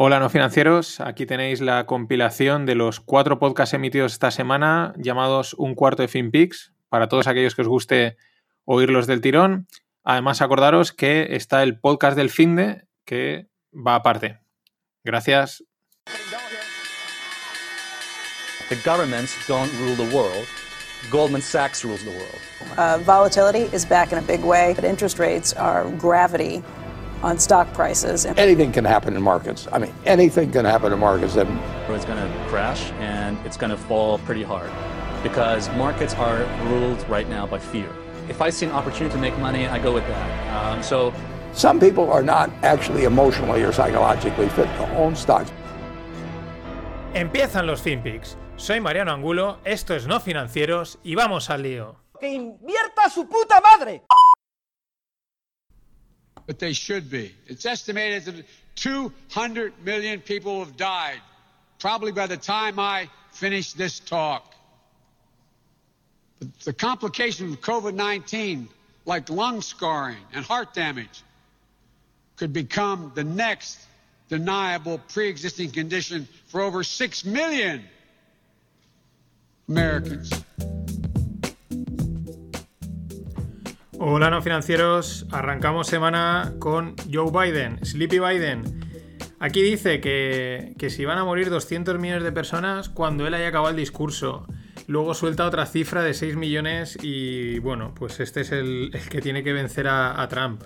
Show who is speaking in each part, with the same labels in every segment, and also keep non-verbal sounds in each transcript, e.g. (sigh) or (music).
Speaker 1: Hola no financieros, aquí tenéis la compilación de los cuatro podcasts emitidos esta semana llamados Un cuarto de FinPix, para todos aquellos que os guste oírlos del tirón. Además acordaros que está el podcast del Finde que va aparte. Gracias.
Speaker 2: The governments don't rule the world. Goldman Sachs rules the world.
Speaker 3: Uh, volatility is back in a big way, but interest rates are gravity on stock prices.
Speaker 4: Anything can happen in markets. I mean, anything can happen in markets. And
Speaker 2: It's going to crash and it's going to fall pretty hard because markets are ruled right now by fear. If I see an opportunity to make money, I go with that. Um, so
Speaker 4: some people are not actually emotionally or psychologically fit to own stocks.
Speaker 5: Empiezan los FinPix. Soy Mariano Angulo, esto es No Financieros y vamos al lío.
Speaker 6: ¡Que invierta su puta madre!
Speaker 7: But they should be. It's estimated that 200 million people have died, probably by the time I finish this talk. The, complications of COVID 19, like lung scarring and heart damage, could become the next deniable pre existing condition for over 6 million Americans.
Speaker 5: Hola no financieros, arrancamos semana con Joe Biden, Sleepy Biden. Aquí dice que, que si van a morir 200 millones de personas cuando él haya acabado el discurso. Luego suelta otra cifra de 6 millones y bueno, pues este es el, que tiene que vencer a, Trump.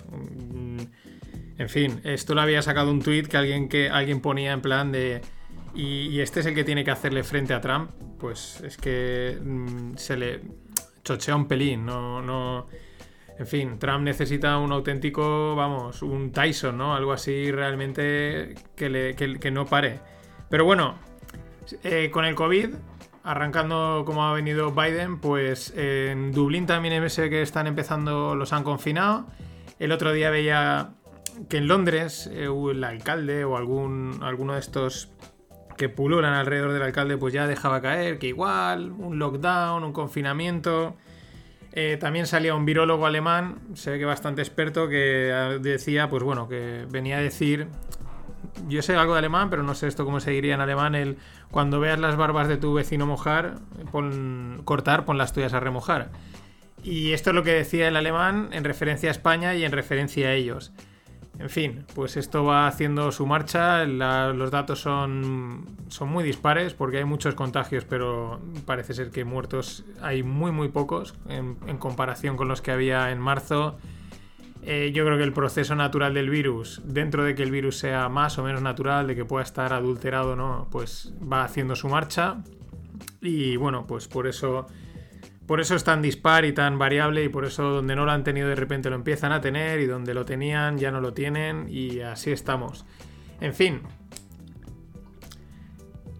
Speaker 5: En fin, esto lo había sacado un tweet que alguien, que alguien ponía en plan de... Y, este es el que tiene que hacerle frente a Trump. Pues es que mmm, se le chochea un pelín, no en fin, Trump necesita un auténtico, vamos, un Tyson, ¿no? Algo así realmente que, no pare. Pero bueno, eh, con el COVID, arrancando como ha venido Biden, pues en Dublín también sé que están empezando, los han confinado. El otro día veía que en Londres eh, el alcalde o algún, alguno de estos que pululan alrededor del alcalde, pues ya dejaba caer que igual, un lockdown, un confinamiento. Eh, también salía un virólogo alemán, se ve que bastante experto, que decía, pues bueno, que venía a decir. Yo sé algo de alemán, pero no sé esto cómo se diría en alemán. El cuando veas las barbas de tu vecino mojar, cortar, pon las tuyas a remojar. Y esto es lo que decía el alemán en referencia a España y en referencia a ellos. En fin, pues esto va haciendo su marcha, los datos son, son muy dispares porque hay muchos contagios, pero parece ser que muertos hay muy muy pocos en, en comparación con los que había en marzo. Eh, yo creo que el proceso natural del virus, dentro de que el virus sea más o menos natural, de que pueda estar adulterado o no, pues va haciendo su marcha. Y bueno, pues por eso por eso es tan dispar y tan variable y por eso donde no lo han tenido de repente lo empiezan a tener y donde lo tenían ya no lo tienen y así estamos. En fin.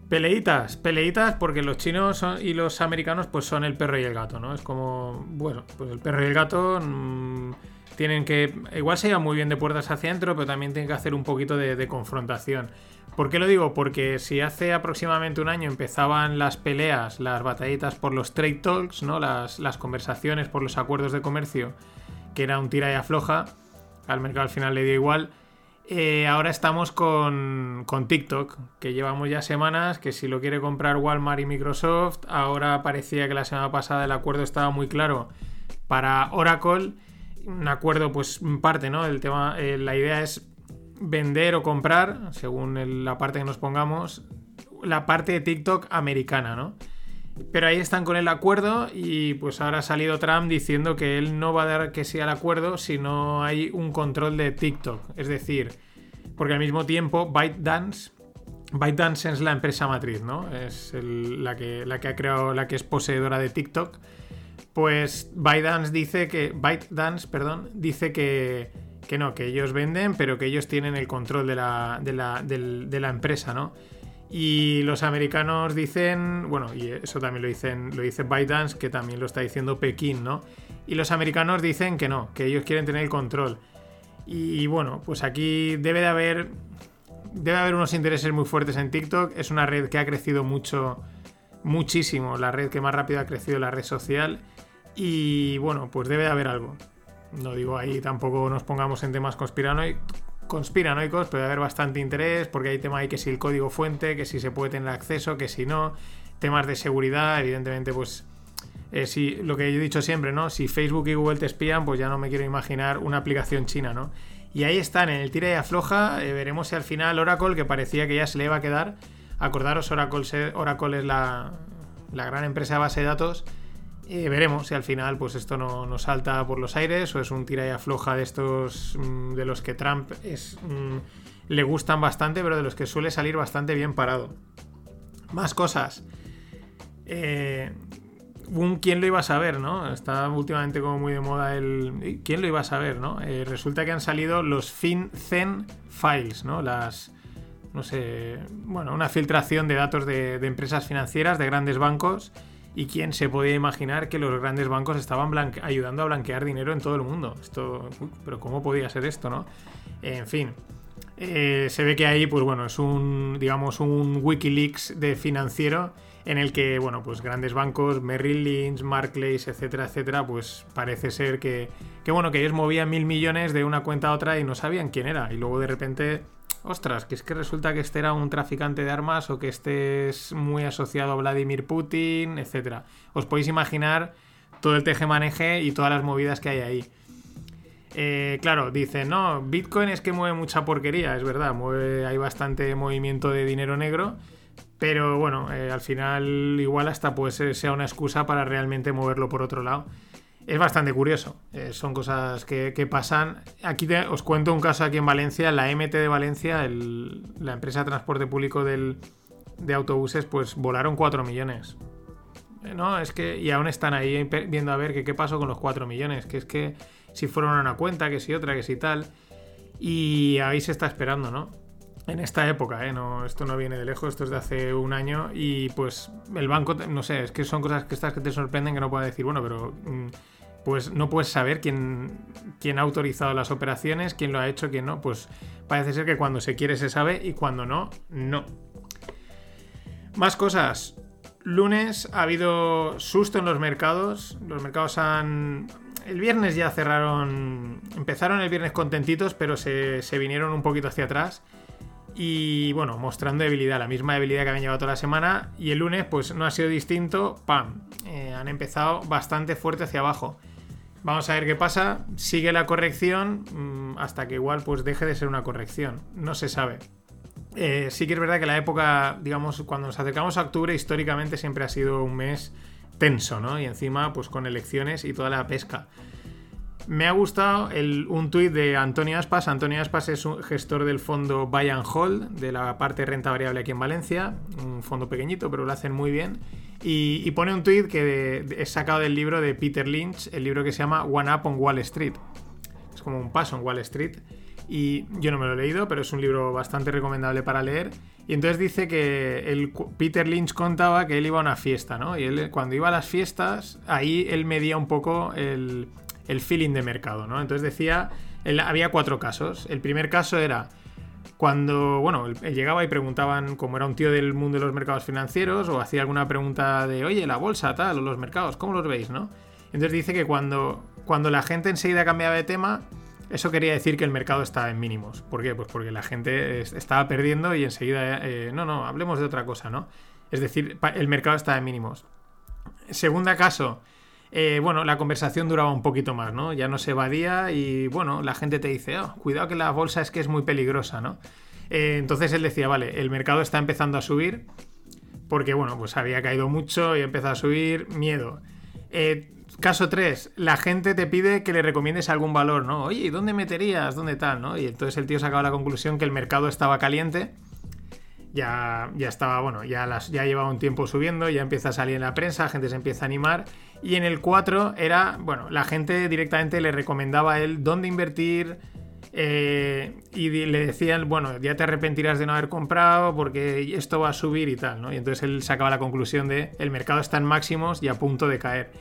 Speaker 5: Peleitas, peleitas porque los chinos y los americanos pues son el perro y el gato, ¿no? Es como, bueno, pues el perro y el gato mmm, tienen que, igual se llevan muy bien de puertas hacia adentro, pero también tienen que hacer un poquito de, confrontación. ¿Por qué lo digo? Porque si hace aproximadamente un año empezaban las peleas, las batallitas por los trade talks, ¿no? Las, las, conversaciones por los acuerdos de comercio, que era un tira y afloja, al mercado al final le dio igual. Eh, ahora estamos con, con, TikTok, que llevamos ya semanas, que si lo quiere comprar Walmart y Microsoft, ahora parecía que la semana pasada el acuerdo estaba muy claro para Oracle. Un acuerdo, pues, parte, ¿no? El tema, eh, la idea es vender o comprar, según la parte que nos pongamos, la parte de TikTok americana, ¿no? Pero ahí están con el acuerdo y pues ahora ha salido Trump diciendo que él no va a dar que sea el acuerdo si no hay un control de TikTok. Es decir, porque al mismo tiempo ByteDance, ByteDance es la empresa matriz, ¿no? Es la que ha creado, la que es poseedora de TikTok. Pues ByteDance dice que, ByteDance, perdón, dice que, que no, que ellos venden, pero que ellos tienen el control de la, de la, de, la empresa, ¿no? Y los americanos dicen, bueno, y eso también lo dicen, lo dice ByteDance, que también lo está diciendo Pekín, ¿no? Y los americanos dicen que no, que ellos quieren tener el control. Y, bueno, pues aquí debe de haber debe haber unos intereses muy fuertes en TikTok. Es una red que ha crecido mucho, muchísimo, la red que más rápido ha crecido la red social. Y bueno, pues debe de haber algo. No digo ahí tampoco nos pongamos en temas conspiranoicos, puede haber bastante interés, porque hay tema ahí que si el código fuente, que si se puede tener acceso, que si no, temas de seguridad, evidentemente, pues eh, si, lo que yo he dicho siempre, ¿no? Si Facebook y Google te espían, pues ya no me quiero imaginar una aplicación china, ¿no? Y ahí están, en el tira y afloja, eh, veremos si al final Oracle, que parecía que ya se le iba a quedar, acordaros, Oracle, Oracle es la, la gran empresa de base de datos, eh, veremos si al final pues esto no, salta por los aires o es un tira y afloja de estos mm, de los que Trump es, mm, le gustan bastante, pero de los que suele salir bastante bien parado. Más cosas. Eh, un quién lo iba a saber, ¿no? Está últimamente como muy de moda el quién lo iba a saber, ¿no? Eh, resulta que han salido los FinCEN Files, ¿no? Las no sé, bueno, una filtración de datos de empresas financieras, de grandes bancos ¿Y quién se podía imaginar que los grandes bancos estaban ayudando a blanquear dinero en todo el mundo? Esto, pero ¿cómo podía ser esto, no? En fin, eh, se ve que ahí, pues bueno, es un, digamos, un Wikileaks de financiero en el que, bueno, pues grandes bancos, Merrill Lynch, Barclays, etcétera, etcétera, pues parece ser que, que, bueno, que ellos movían mil millones de una cuenta a otra y no sabían quién era. Y luego de repente ostras, que es que resulta que este era un traficante de armas o que este es muy asociado a Vladimir Putin, etc. Os podéis imaginar todo el teje-maneje y todas las movidas que hay ahí. Eh, claro, dice, no, Bitcoin es que mueve mucha porquería, es verdad, mueve, hay bastante movimiento de dinero negro, pero bueno, eh, al final igual hasta pues sea una excusa para realmente moverlo por otro lado es bastante curioso. Eh, son cosas que, pasan. Aquí os cuento un caso aquí en Valencia. La MT de Valencia, la empresa de transporte público de autobuses, pues volaron 4 millones. Eh, no, es que. Y aún están ahí viendo a ver qué pasó con los 4 millones. Que es que si fueron a una cuenta, que si otra, que si tal. Y ahí se está esperando, ¿no? En esta época, ¿eh? No, esto no viene de lejos, esto es de hace un año. Y pues el banco, no sé, es que son cosas que estas que te sorprenden que no puedo decir, bueno, pero. Mm, pues no puedes saber quién, quién, ha autorizado las operaciones, quién lo ha hecho, quién no. Pues parece ser que cuando se quiere se sabe y cuando no, no. Más cosas. Lunes ha habido susto en los mercados. Los mercados han... El viernes ya cerraron... Empezaron el viernes contentitos, pero se, vinieron un poquito hacia atrás. Y bueno, mostrando debilidad, la misma debilidad que habían llevado toda la semana. Y el lunes, pues no ha sido distinto. ¡Pam! Eh, han empezado bastante fuerte hacia abajo. Vamos a ver qué pasa. Sigue la corrección mm, hasta que igual pues deje de ser una corrección. No se sabe. Eh, sí que es verdad que la época, digamos, cuando nos acercamos a octubre, históricamente siempre ha sido un mes tenso, ¿no? Y encima, pues con elecciones y toda la pesca. Me ha gustado un tuit de Antonio Aspas. Antonio Aspas es un gestor del fondo Buy and Hold, de la parte renta variable aquí en Valencia. Un fondo pequeñito, pero lo hacen muy bien. Y, pone un tuit que es sacado del libro de Peter Lynch, el libro que se llama One Up on Wall Street. Es como un paso en Wall Street. Y yo no me lo he leído, pero es un libro bastante recomendable para leer. Y entonces dice que el, Peter Lynch contaba que él iba a una fiesta, ¿no? Y él cuando iba a las fiestas, ahí él medía un poco el el feeling de mercado, ¿no? Entonces decía, había cuatro casos. El primer caso era cuando, bueno, llegaba y preguntaban, como era un tío del mundo de los mercados financieros, o hacía alguna pregunta de, oye, la bolsa, tal, o los mercados, ¿cómo los veis, no? Entonces dice que cuando, cuando la gente enseguida cambiaba de tema, eso quería decir que el mercado estaba en mínimos. ¿Por qué? Pues porque la gente estaba perdiendo y enseguida, eh, no, no, hablemos de otra cosa, ¿no? Es decir, el mercado estaba en mínimos. Segunda caso, eh, bueno, la conversación duraba un poquito más, ¿no? Ya no se evadía y, bueno, la gente te dice, oh, cuidado que la bolsa es que es muy peligrosa, ¿no? Eh, entonces él decía, vale, el mercado está empezando a subir porque, bueno, pues había caído mucho y empezó a subir, miedo. Eh, caso 3, la gente te pide que le recomiendes algún valor, ¿no? Oye, ¿dónde meterías? ¿Dónde tal? ¿no? Y entonces el tío sacaba la conclusión que el mercado estaba caliente ya, ya estaba, bueno, ya, ya llevaba un tiempo subiendo, ya empieza a salir en la prensa, gente se empieza a animar. Y en el 4 era, bueno, la gente directamente le recomendaba a él dónde invertir. Eh, y le decían, bueno, ya te arrepentirás de no haber comprado porque esto va a subir y tal, ¿no? Y entonces él sacaba la conclusión de el mercado está en máximos y a punto de caer.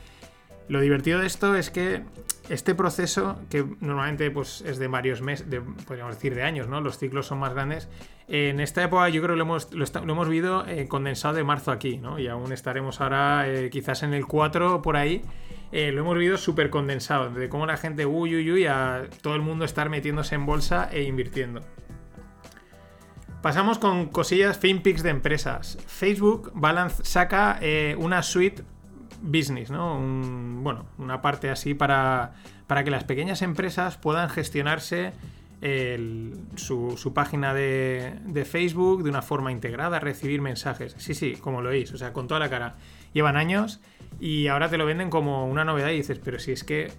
Speaker 5: Lo divertido de esto es que este proceso, que normalmente pues, es de varios meses, podríamos decir de años, ¿no? Los ciclos son más grandes. En esta época yo creo que lo hemos, lo, hemos visto eh, condensado de marzo aquí, ¿no? Y aún estaremos ahora eh, quizás en el 4 por ahí. eh, lo hemos vivido súper condensado, de cómo la gente, uy, uy, uy, a todo el mundo estar metiéndose en bolsa e invirtiendo. Pasamos con cosillas FinPix de empresas. Facebook Balance saca una suite business, ¿no? bueno, una parte así para, para que las pequeñas empresas puedan gestionarse su, página de, de, Facebook de una forma integrada, recibir mensajes. Sí, sí, como lo oís, o sea, con toda la cara. Llevan años y ahora te lo venden como una novedad y dices, pero si es que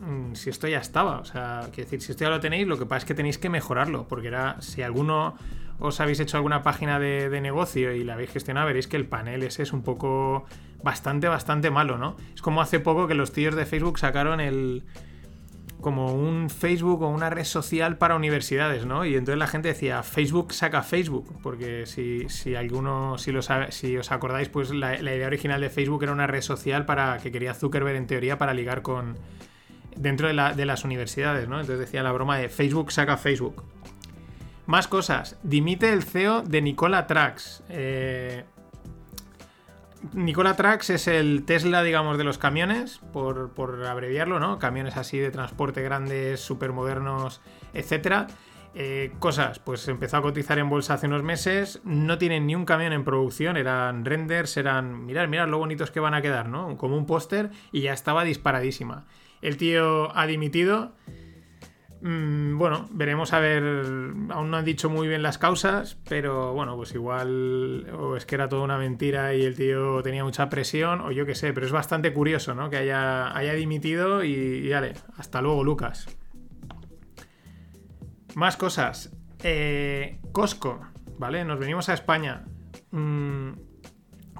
Speaker 5: mm, si esto ya estaba, o sea, quiero decir, si esto ya lo tenéis, lo que pasa es que tenéis que mejorarlo, porque era, si alguno os habéis hecho alguna página de, de, negocio y la habéis gestionado, veréis que el panel ese es un poco bastante, bastante malo, ¿no? Es como hace poco que los tíos de Facebook sacaron el, como un Facebook o una red social para universidades, ¿no? Y entonces la gente decía, Facebook saca Facebook, porque si, si alguno, si, si os acordáis, pues la, idea original de Facebook era una red social para que quería Zuckerberg en teoría para ligar con dentro de, las universidades, ¿no? Entonces decía la broma de Facebook saca Facebook. Más cosas. Dimite el CEO de Nicola Trax. Eh, Nikola Trax es el Tesla, digamos, de los camiones, por, abreviarlo, ¿no? Camiones así de transporte grandes, súper modernos, etc. Eh, cosas, pues empezó a cotizar en bolsa hace unos meses, no tienen ni un camión en producción, eran renders, eran, mirad, mirad lo bonitos que van a quedar, ¿no? Como un póster y ya estaba disparadísima. El tío ha dimitido bueno, veremos a ver. Aún no han dicho muy bien las causas, pero bueno, pues igual o es que era toda una mentira y el tío tenía mucha presión, o yo qué sé, pero es bastante curioso, ¿no? Que haya, haya dimitido y, y dale, hasta luego, Lucas. Más cosas. Eh, Costco, ¿vale? Nos venimos a España. Mm,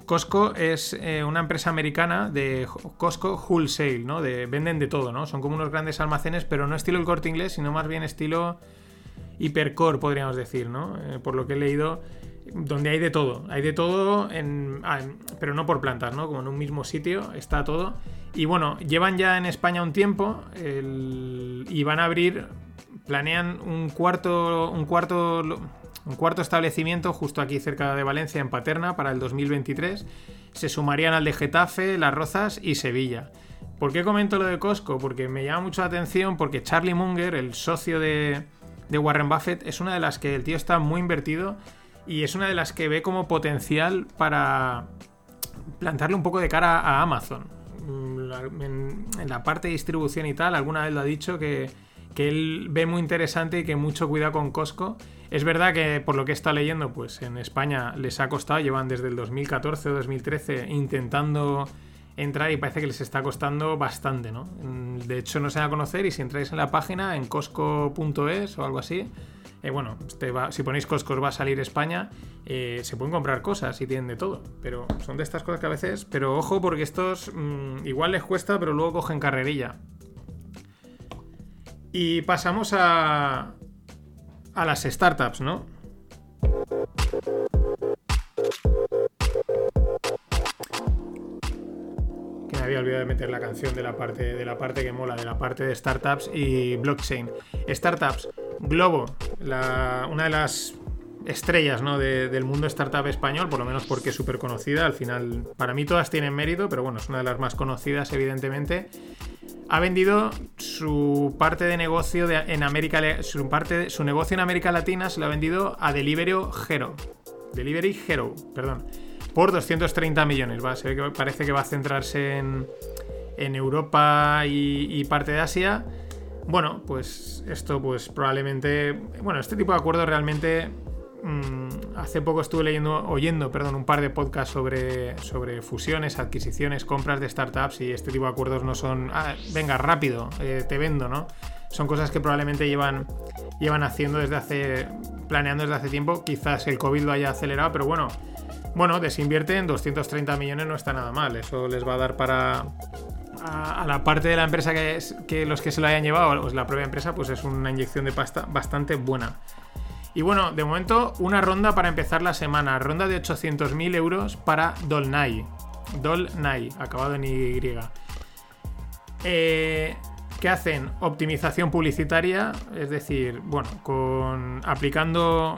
Speaker 5: Costco es eh, una empresa americana de Costco Wholesale, ¿no? De, venden de todo, ¿no? Son como unos grandes almacenes, pero no estilo el corte inglés, sino más bien estilo hipercore, podríamos decir, ¿no? Eh, por lo que he leído, donde hay de todo. Hay de todo, ah, pero no por plantas, ¿no? Como en un mismo sitio está todo. Y bueno, llevan ya en España un tiempo y van a abrir, planean un cuarto, un cuarto un cuarto establecimiento justo aquí cerca de Valencia, en Paterna, para el 2023. Se sumarían al de Getafe, Las Rozas y Sevilla. ¿Por qué comento lo de Costco? Porque me llama mucho la atención porque Charlie Munger, el socio de, Warren Buffett, es una de las que el tío está muy invertido y es una de las que ve como potencial para plantarle un poco de cara a Amazon. Mm, en, la parte de distribución y tal, alguna vez lo ha dicho que que él ve muy interesante y que mucho cuidado con Costco. Es verdad que por lo que está leyendo, pues en España les ha costado, llevan desde el 2014 o 2013 intentando entrar y parece que les está costando bastante, ¿no? Mm, de hecho no se va a conocer y si entráis en la página en costco.es o algo así, eh, bueno, si ponéis Costco va a salir España, eh, se pueden comprar cosas y tienen de todo, pero son de estas cosas que a veces, pero ojo porque estos mm, igual les cuesta, pero luego cogen carrerilla. Y pasamos a, a las startups, ¿no? Que me había olvidado de meter la canción de la parte, de la parte que mola, de la parte de startups y blockchain. Startups, Globo, una de las estrellas ¿no? del mundo startup español, por lo menos porque es súper conocida. Al final, para mí todas tienen mérito, pero bueno, es una de las más conocidas, evidentemente ha vendido su parte de negocio en América su negocio en América Latina se lo ha vendido a Delivery Hero. Delivery Hero, perdón. Por 230 millones. Va, que parece que va a centrarse en, Europa y, parte de Asia. Bueno, pues esto pues probablemente... Bueno, este tipo de acuerdos realmente Mm, hace poco estuve leyendo, oyendo, perdón, un par de podcasts sobre, sobre fusiones, adquisiciones, compras de startups y este tipo de acuerdos no son, ah, venga, rápido, eh, te vendo, ¿no? Son cosas que probablemente llevan, llevan haciendo desde hace, planeando desde hace tiempo. Quizás el COVID lo haya acelerado, pero bueno, bueno, en 230 millones no está nada mal. Eso les va a dar para, a, la parte de la empresa que, es, que los que se lo hayan llevado, pues la propia empresa, pues es una inyección de pasta bastante buena. Y bueno, de momento una ronda para empezar la semana. Ronda de 800.000 euros para Dolnay. Dolnay, acabado en Y. Eh, ¿Qué hacen? Optimización publicitaria, es decir, bueno, con aplicando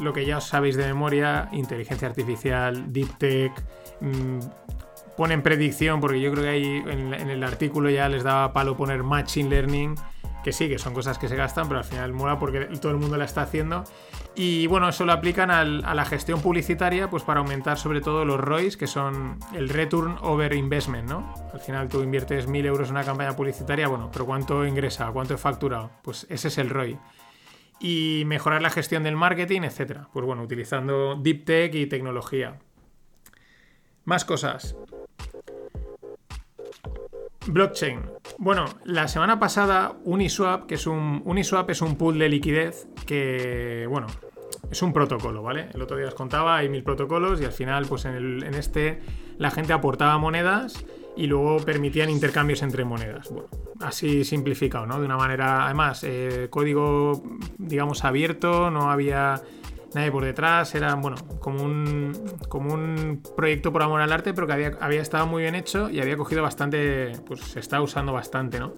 Speaker 5: lo que ya os sabéis de memoria, inteligencia artificial, deep tech, mm, ponen predicción, porque yo creo que ahí en el artículo ya les daba palo poner Machine Learning, que sí, que son cosas que se gastan, pero al final mola porque todo el mundo la está haciendo. Y bueno, eso lo aplican a la gestión publicitaria, pues para aumentar sobre todo los ROIs, que son el Return Over Investment, ¿no? Al final tú inviertes 1000 euros en una campaña publicitaria, bueno, pero ¿cuánto ingresa? ¿Cuánto he facturado? Pues ese es el ROI. Y mejorar la gestión del marketing, etcétera. Pues bueno, utilizando Deep Tech y tecnología. Más cosas. Blockchain. Bueno, la semana pasada Uniswap, que es un Uniswap es un pool de liquidez que, bueno, es un protocolo, ¿vale? El otro día os contaba, hay mil protocolos y al final, pues en, este la gente aportaba monedas y luego permitían intercambios entre monedas. Bueno, así simplificado, ¿no? De una manera, además, eh, código, digamos, abierto, no había nadie por detrás, era, bueno, como un, como un proyecto por amor al arte, pero que había, había estado muy bien hecho y había cogido bastante, pues se está usando bastante, ¿no?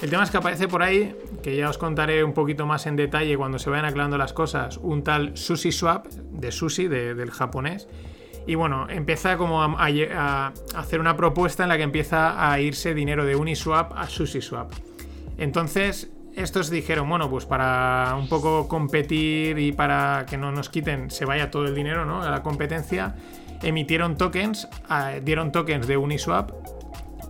Speaker 5: El tema es que aparece por ahí, que ya os contaré un poquito más en detalle cuando se vayan aclarando las cosas, un tal SushiSwap, de sushi, de- del japonés. Y bueno, empieza como a, a- a hacer una propuesta en la que empieza a irse dinero de Uniswap a SushiSwap. Entonces, estos dijeron, bueno, pues para un poco competir y para que no nos quiten, se vaya todo el dinero, ¿no? A la competencia, emitieron tokens, dieron tokens de Uniswap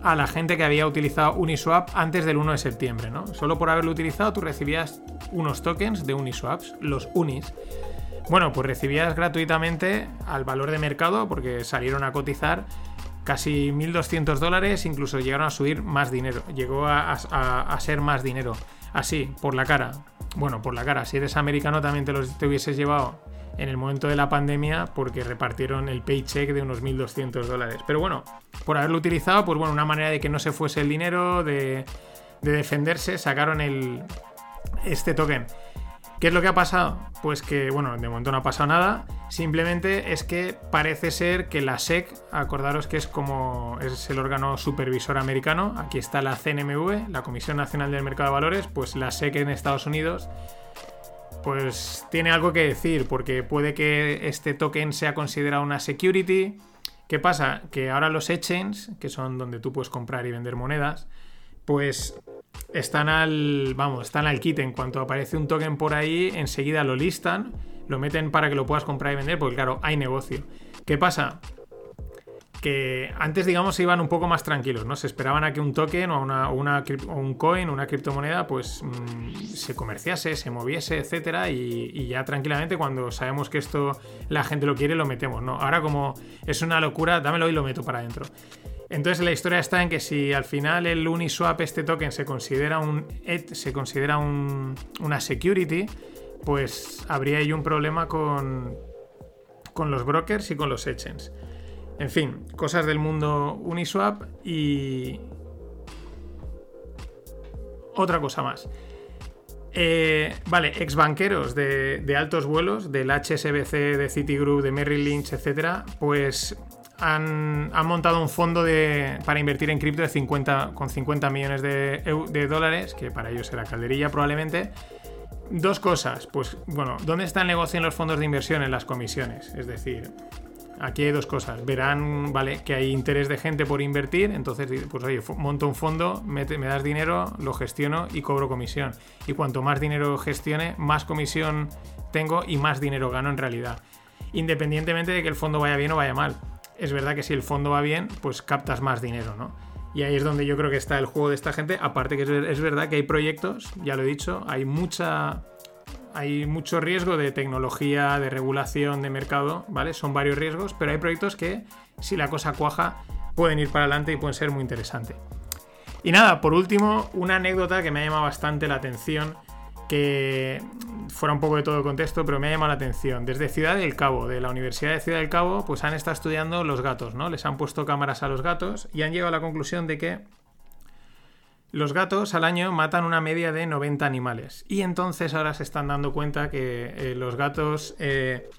Speaker 5: a la gente que había utilizado Uniswap antes del 1 de septiembre, ¿no? Solo por haberlo utilizado tú recibías unos tokens de Uniswaps, los Unis. Bueno, pues recibías gratuitamente al valor de mercado porque salieron a cotizar casi 1.200 dólares, incluso llegaron a subir más dinero, llegó a ser más dinero. Así, por la cara. Bueno, por la cara. Si eres americano también te los te hubieses llevado en el momento de la pandemia porque repartieron el paycheck de unos 1.200 dólares. Pero bueno, por haberlo utilizado, pues bueno, una manera de que no se fuese el dinero, de, de defenderse, sacaron el, este token. ¿Qué es lo que ha pasado? Pues que, bueno, de momento no ha pasado nada. Simplemente es que parece ser que la SEC, acordaros que es como es el órgano supervisor americano, aquí está la CNMV, la Comisión Nacional del Mercado de Valores, pues la SEC en Estados Unidos, pues tiene algo que decir, porque puede que este token sea considerado una security. ¿Qué pasa? Que ahora los exchanges, que son donde tú puedes comprar y vender monedas, pues están al, vamos, están al kit. En cuanto aparece un token por ahí, enseguida lo listan, lo meten para que lo puedas comprar y vender, porque claro, hay negocio. ¿Qué pasa? Que antes, digamos, se iban un poco más tranquilos, ¿no? Se esperaban a que un token o, una, o un coin, una criptomoneda, pues mm, se comerciase, se moviese, etcétera, y, y ya tranquilamente, cuando sabemos que esto la gente lo quiere, lo metemos, ¿no? Ahora, como es una locura, dámelo y lo meto para adentro. Entonces la historia está en que si al final el Uniswap, este token, se considera un se considera un- una security, pues habría ahí un problema con, con los brokers y con los exchanges. En fin, cosas del mundo Uniswap y otra cosa más. Eh, vale, ex banqueros de, de altos vuelos, del HSBC, de Citigroup, de Merrill Lynch, etcétera, pues han, montado un fondo de- para invertir en cripto de 50, con 50 millones de, dólares, que para ellos será calderilla probablemente. Dos cosas, pues bueno, ¿dónde está el negocio en los fondos de inversión? En las comisiones, es decir, Aquí hay dos cosas. Verán, vale, que hay interés de gente por invertir, entonces, pues oye, monto un fondo, me das dinero, lo gestiono y cobro comisión. Y cuanto más dinero gestione, más comisión tengo y más dinero gano en realidad. Independientemente de que el fondo vaya bien o vaya mal. Es verdad que si el fondo va bien, pues captas más dinero, ¿no? Y ahí es donde yo creo que está el juego de esta gente. Aparte que es, ver- es verdad que hay proyectos, ya lo he dicho, hay mucha hay mucho riesgo de tecnología, de regulación, de mercado, ¿vale? Son varios riesgos, pero hay proyectos que, si la cosa cuaja, pueden ir para adelante y pueden ser muy interesantes. Y nada, por último, una anécdota que me ha llamado bastante la atención, que fuera un poco de todo el contexto, pero me ha llamado la atención. Desde Ciudad del Cabo, de la Universidad de Ciudad del Cabo, pues han estado estudiando los gatos, ¿no? Les han puesto cámaras a los gatos y han llegado a la conclusión de que los gatos al año matan una media de 90 animales. Y entonces ahora se están dando cuenta que eh, los gatos eh,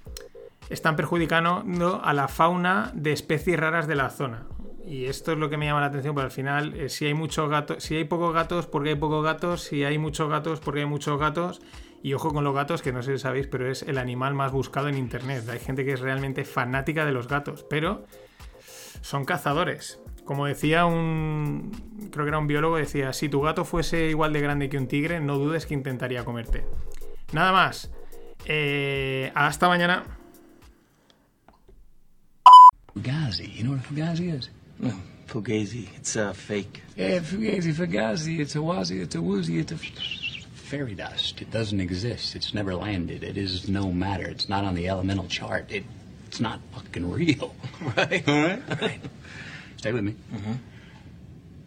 Speaker 5: están perjudicando a la fauna de especies raras de la zona. Y esto es lo que me llama la atención, porque al final, eh, si hay muchos gatos, si hay pocos gatos, porque hay pocos gatos, si hay muchos gatos, porque hay muchos gatos. Y ojo con los gatos, que no sé si sabéis, pero es el animal más buscado en internet. Hay gente que es realmente fanática de los gatos, pero son cazadores. Como decía un. Creo que era un biólogo, decía: si tu gato fuese igual de grande que un tigre, no dudes que intentaría comerte. Nada más. Eh, hasta mañana.
Speaker 8: Fugazi is?
Speaker 9: No, Fugazi. It's uh, fake.
Speaker 8: Yeah, fugazi, fugazi. It's a wazi, it's a woozy, it's a fairy dust. It doesn't exist. It's never landed. It is no matter. It's not on the elemental chart. It, it's not fucking real. (laughs)
Speaker 9: Right.
Speaker 8: All right? Right. Stay with me.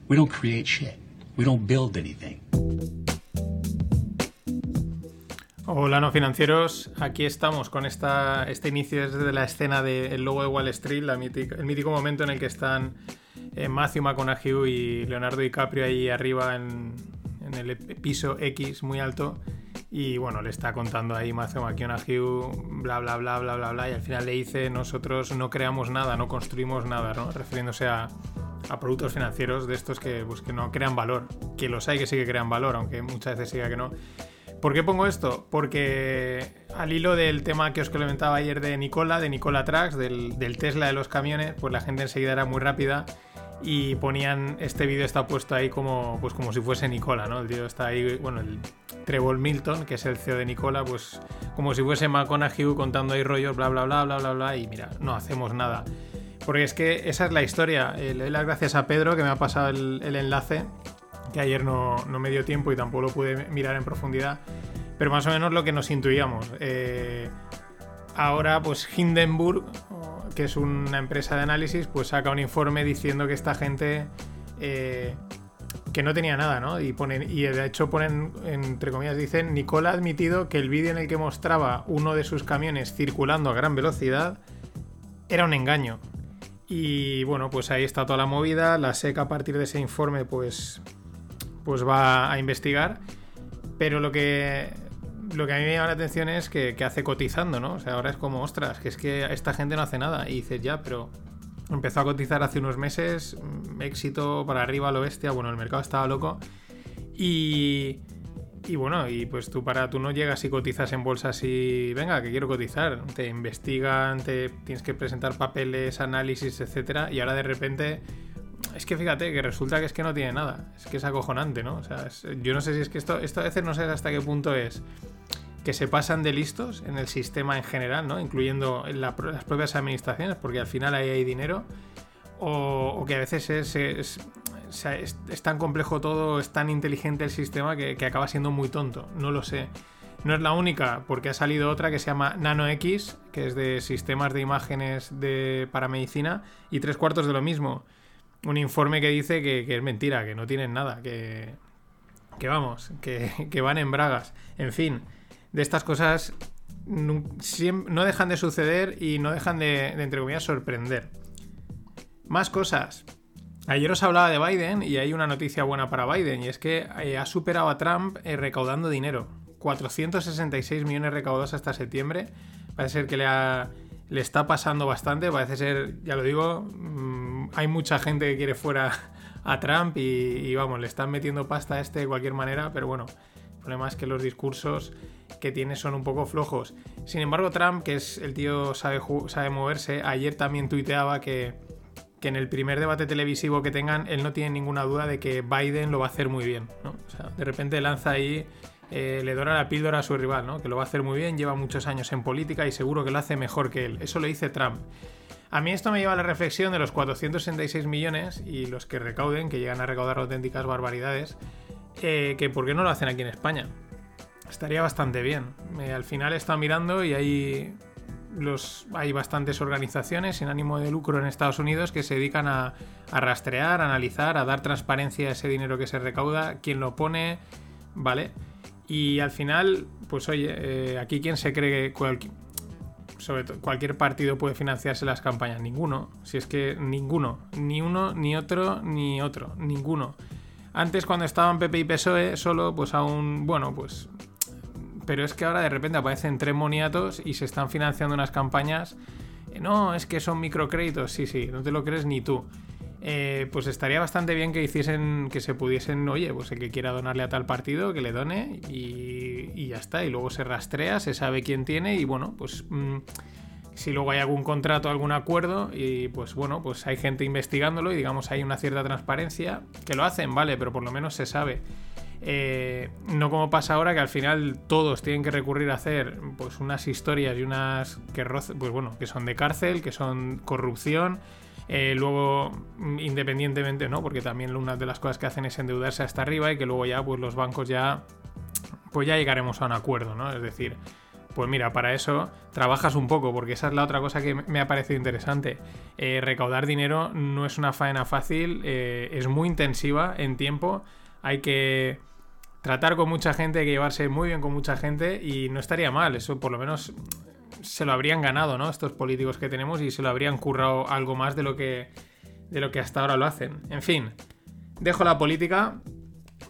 Speaker 8: We don't create shit. We don't build anything.
Speaker 5: Hola no financieros, aquí estamos con esta, este inicio desde la escena del logo de Wall Street, el mítico momento en el que están eh, Matthew McConaughey y Leonardo DiCaprio ahí arriba en, en el piso X muy alto y bueno, le está contando ahí Matthew McConaughey bla bla bla bla bla bla y al final le dice nosotros no creamos nada, no construimos nada, ¿no? Refiriéndose a, a productos financieros de estos que, pues, que no crean valor, que los hay que sí que crean valor, aunque muchas veces siga que no. ¿Por qué pongo esto? Porque al hilo del tema que os comentaba ayer de Nicola, de Nicola Trucks, del, Tesla de los camiones, pues la gente enseguida era muy rápida y ponían este vídeo está puesto ahí como pues como si fuese Nicola, ¿no? El tío está ahí, bueno, el Trevor Milton, que es el CEO de Nicola, pues como si fuese McConaughey contando ahí rollos, bla bla bla bla bla bla y mira, no hacemos nada. Porque es que esa es la historia. Eh, le doy las gracias a Pedro que me ha pasado el enlace, que ayer no, no me dio tiempo y tampoco lo pude mirar en profundidad. Pero más o menos lo que nos intuíamos. Eh, ahora, pues Hindenburg, que es una empresa de análisis, pues saca un informe diciendo que esta gente eh, que no tenía nada, ¿no? Y ponen, y de hecho ponen, entre comillas, dicen, Nicola ha admitido que el vídeo en el que mostraba uno de sus camiones circulando a gran velocidad era un engaño. Y bueno, pues ahí está toda la movida. La SEC a partir de ese informe, pues, pues va a investigar. Pero lo que, lo que a mí me llama la atención es que, que hace cotizando, ¿no? O sea, ahora es como, ostras, que es que esta gente no hace nada. Y dices, ya, pero empezó a cotizar hace unos meses, mm, éxito para arriba lo bestia. Bueno, el mercado estaba loco. Y, y bueno, y pues tú para tú no llegas y cotizas en bolsas y venga, que quiero cotizar. Te investigan, te tienes que presentar papeles, análisis, etcétera. Y ahora de repente. Es que fíjate que resulta que es que no tiene nada. Es que es acojonante, ¿no? O sea, es- yo no sé si es que esto, esto a veces no sé hasta qué punto es que se pasan de listos en el sistema en general, ¿no? Incluyendo las propias administraciones, porque al final ahí hay dinero. O, que a veces es, es- es- tan complejo todo, es tan inteligente el sistema que, que acaba siendo muy tonto. No lo sé. No es la única, porque ha salido otra que se llama NanoX, que es de sistemas de imágenes de, para medicina, y tres cuartos de lo mismo. Un informe que dice que, es mentira, que no tienen nada, que, que vamos, que, (laughs) van en bragas. En fin, de estas cosas siem- no dejan de suceder y no dejan de, de, entre comillas, sorprender. Más cosas. Ayer os hablaba de Biden y hay una noticia buena para Biden y es que eh, ha superado a Trump eh, recaudando dinero. 466 millones recaudados hasta septiembre. Parece ser que le, le está pasando bastante. Parece ser, ya lo digo, mm, hay mucha gente que quiere fuera a Trump y, vamos, le están metiendo pasta a este de cualquier manera, pero bueno, el problema es que los discursos que tiene son un poco flojos. Sin embargo, Trump, que es el tío sabe, sabe moverse, ayer también tuiteaba que, que en el primer debate televisivo que tengan, él no tiene ninguna duda de que Biden lo va a hacer muy bien. de repente lanza ahí, eh, le dora la píldora a su rival, ¿no? que lo va a hacer muy bien, lleva muchos años en política y seguro que lo hace mejor que él. Eso lo dice Trump. A mí esto me lleva a la reflexión de los 466 millones y los que recauden, que llegan a recaudar auténticas barbaridades, eh, que por qué no lo hacen aquí en España. Estaría bastante bien. Eh, al final he estado mirando y hay, los, hay bastantes organizaciones sin ánimo de lucro en Estados Unidos que se dedican a, rastrear, a analizar, a dar transparencia a ese dinero que se recauda, quién lo pone, ¿vale? Y al final, pues oye, eh, aquí quién se cree cualqui- sobre todo cualquier partido puede financiarse las campañas. Ninguno. Si es que ninguno. Ni uno, ni otro, ni otro. Ninguno. Antes cuando estaban PP y PSOE solo, pues aún, bueno, pues... Pero es que ahora de repente aparecen tres moniatos y se están financiando unas campañas. No, es que son microcréditos. Sí, sí, no te lo crees ni tú. Eh, pues estaría bastante bien que hiciesen, que se pudiesen, oye, pues el que quiera donarle a tal partido, que le done y, y ya está. Y luego se rastrea, se sabe quién tiene y bueno, pues mm, si luego hay algún contrato, algún acuerdo, y pues bueno, pues hay gente investigándolo y digamos hay una cierta transparencia, que lo hacen, vale, pero por lo menos se sabe. Eh, no como pasa ahora que al final todos tienen que recurrir a hacer pues unas historias y unas que pues bueno, que son de cárcel, que son corrupción. Eh, luego, independientemente, ¿no? Porque también una de las cosas que hacen es endeudarse hasta arriba y que luego ya, pues los bancos ya. Pues ya llegaremos a un acuerdo, ¿no? Es decir, pues mira, para eso trabajas un poco, porque esa es la otra cosa que me ha parecido interesante. Eh, recaudar dinero no es una faena fácil, es muy intensiva en tiempo hay que tratar con mucha gente, hay que llevarse muy bien con mucha gente y no estaría mal, eso por lo menos se lo habrían ganado, ¿no? Estos políticos que tenemos y se lo habrían currado algo más de lo que, de lo que hasta ahora lo hacen. En fin, dejo la política,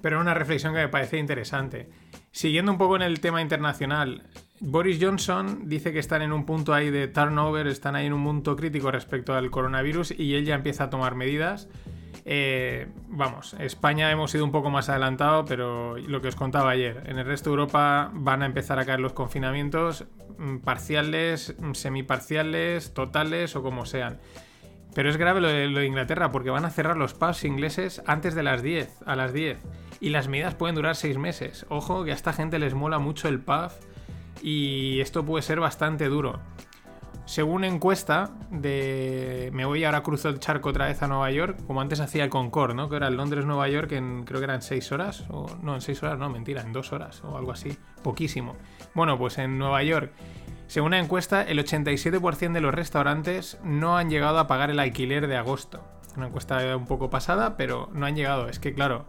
Speaker 5: pero una reflexión que me parece interesante. Siguiendo un poco en el tema internacional, Boris Johnson dice que están en un punto ahí de turnover, están ahí en un punto crítico respecto al coronavirus y él ya empieza a tomar medidas. Eh, vamos, España hemos ido un poco más adelantado, pero lo que os contaba ayer, en el resto de Europa van a empezar a caer los confinamientos mm, parciales, mm, semiparciales, totales o como sean. Pero es grave lo de, Inglaterra porque van a cerrar los pubs ingleses antes de las 10, a las 10. Y las medidas pueden durar 6 meses. Ojo que a esta gente les mola mucho el pub y esto puede ser bastante duro. Según encuesta de. Me voy ahora cruzo el charco otra vez a Nueva York, como antes hacía el Concorde, ¿no? Que era Londres-Nueva York en creo que eran 6 horas. O, no, en 6 horas, no, mentira, en 2 horas o algo así. Poquísimo. Bueno, pues en Nueva York, según una encuesta, el 87% de los restaurantes no han llegado a pagar el alquiler de agosto. Una encuesta un poco pasada, pero no han llegado. Es que, claro,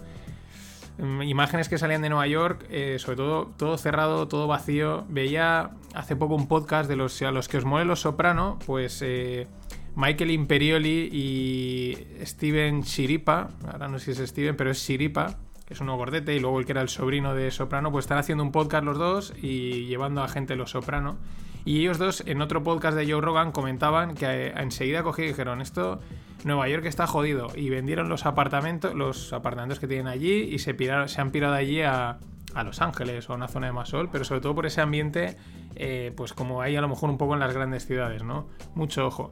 Speaker 5: imágenes que salían de Nueva York, eh, sobre todo todo cerrado, todo vacío. Veía hace poco un podcast de los a los que os mueve los soprano, pues eh, Michael Imperioli y Steven Chiripa, ahora no sé si es Steven, pero es Chiripa, que es uno gordete, y luego el que era el sobrino de Soprano, pues están haciendo un podcast los dos y llevando a gente los Soprano. Y ellos dos, en otro podcast de Joe Rogan, comentaban que eh, enseguida cogí y dijeron: Esto, Nueva York está jodido. Y vendieron los apartamentos, los apartamentos que tienen allí y se, han pirado allí a, Los Ángeles o a una zona de más sol, pero sobre todo por ese ambiente, eh, pues como hay a lo mejor un poco en las grandes ciudades, ¿no? Mucho ojo.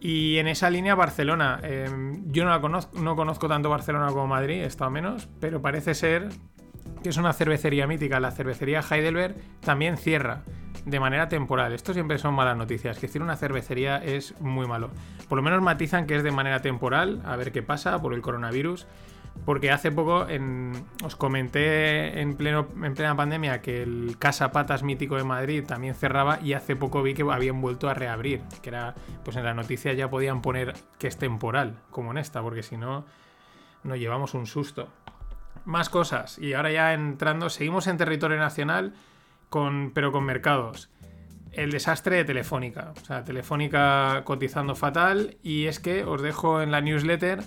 Speaker 5: Y en esa línea Barcelona, em, yo no, la conozco, no conozco tanto Barcelona como Madrid, he estado menos, pero parece ser que es una cervecería mítica, la cervecería Heidelberg también cierra de manera temporal. Esto siempre son malas noticias. Que decir una cervecería es muy malo. Por lo menos matizan que es de manera temporal, a ver qué pasa por el coronavirus. Porque hace poco os comenté en, pleno, en plena pandemia que el Casa Patas mítico de Madrid también cerraba y hace poco vi que habían vuelto a reabrir. Que era, pues en la noticia ya podían poner que es temporal, como en esta, porque si no, nos llevamos un susto. Más cosas. Y ahora ya entrando, seguimos en territorio nacional pero con mercados. El desastre de Telefónica. O sea, Telefónica cotizando fatal. Y es que os dejo en la newsletter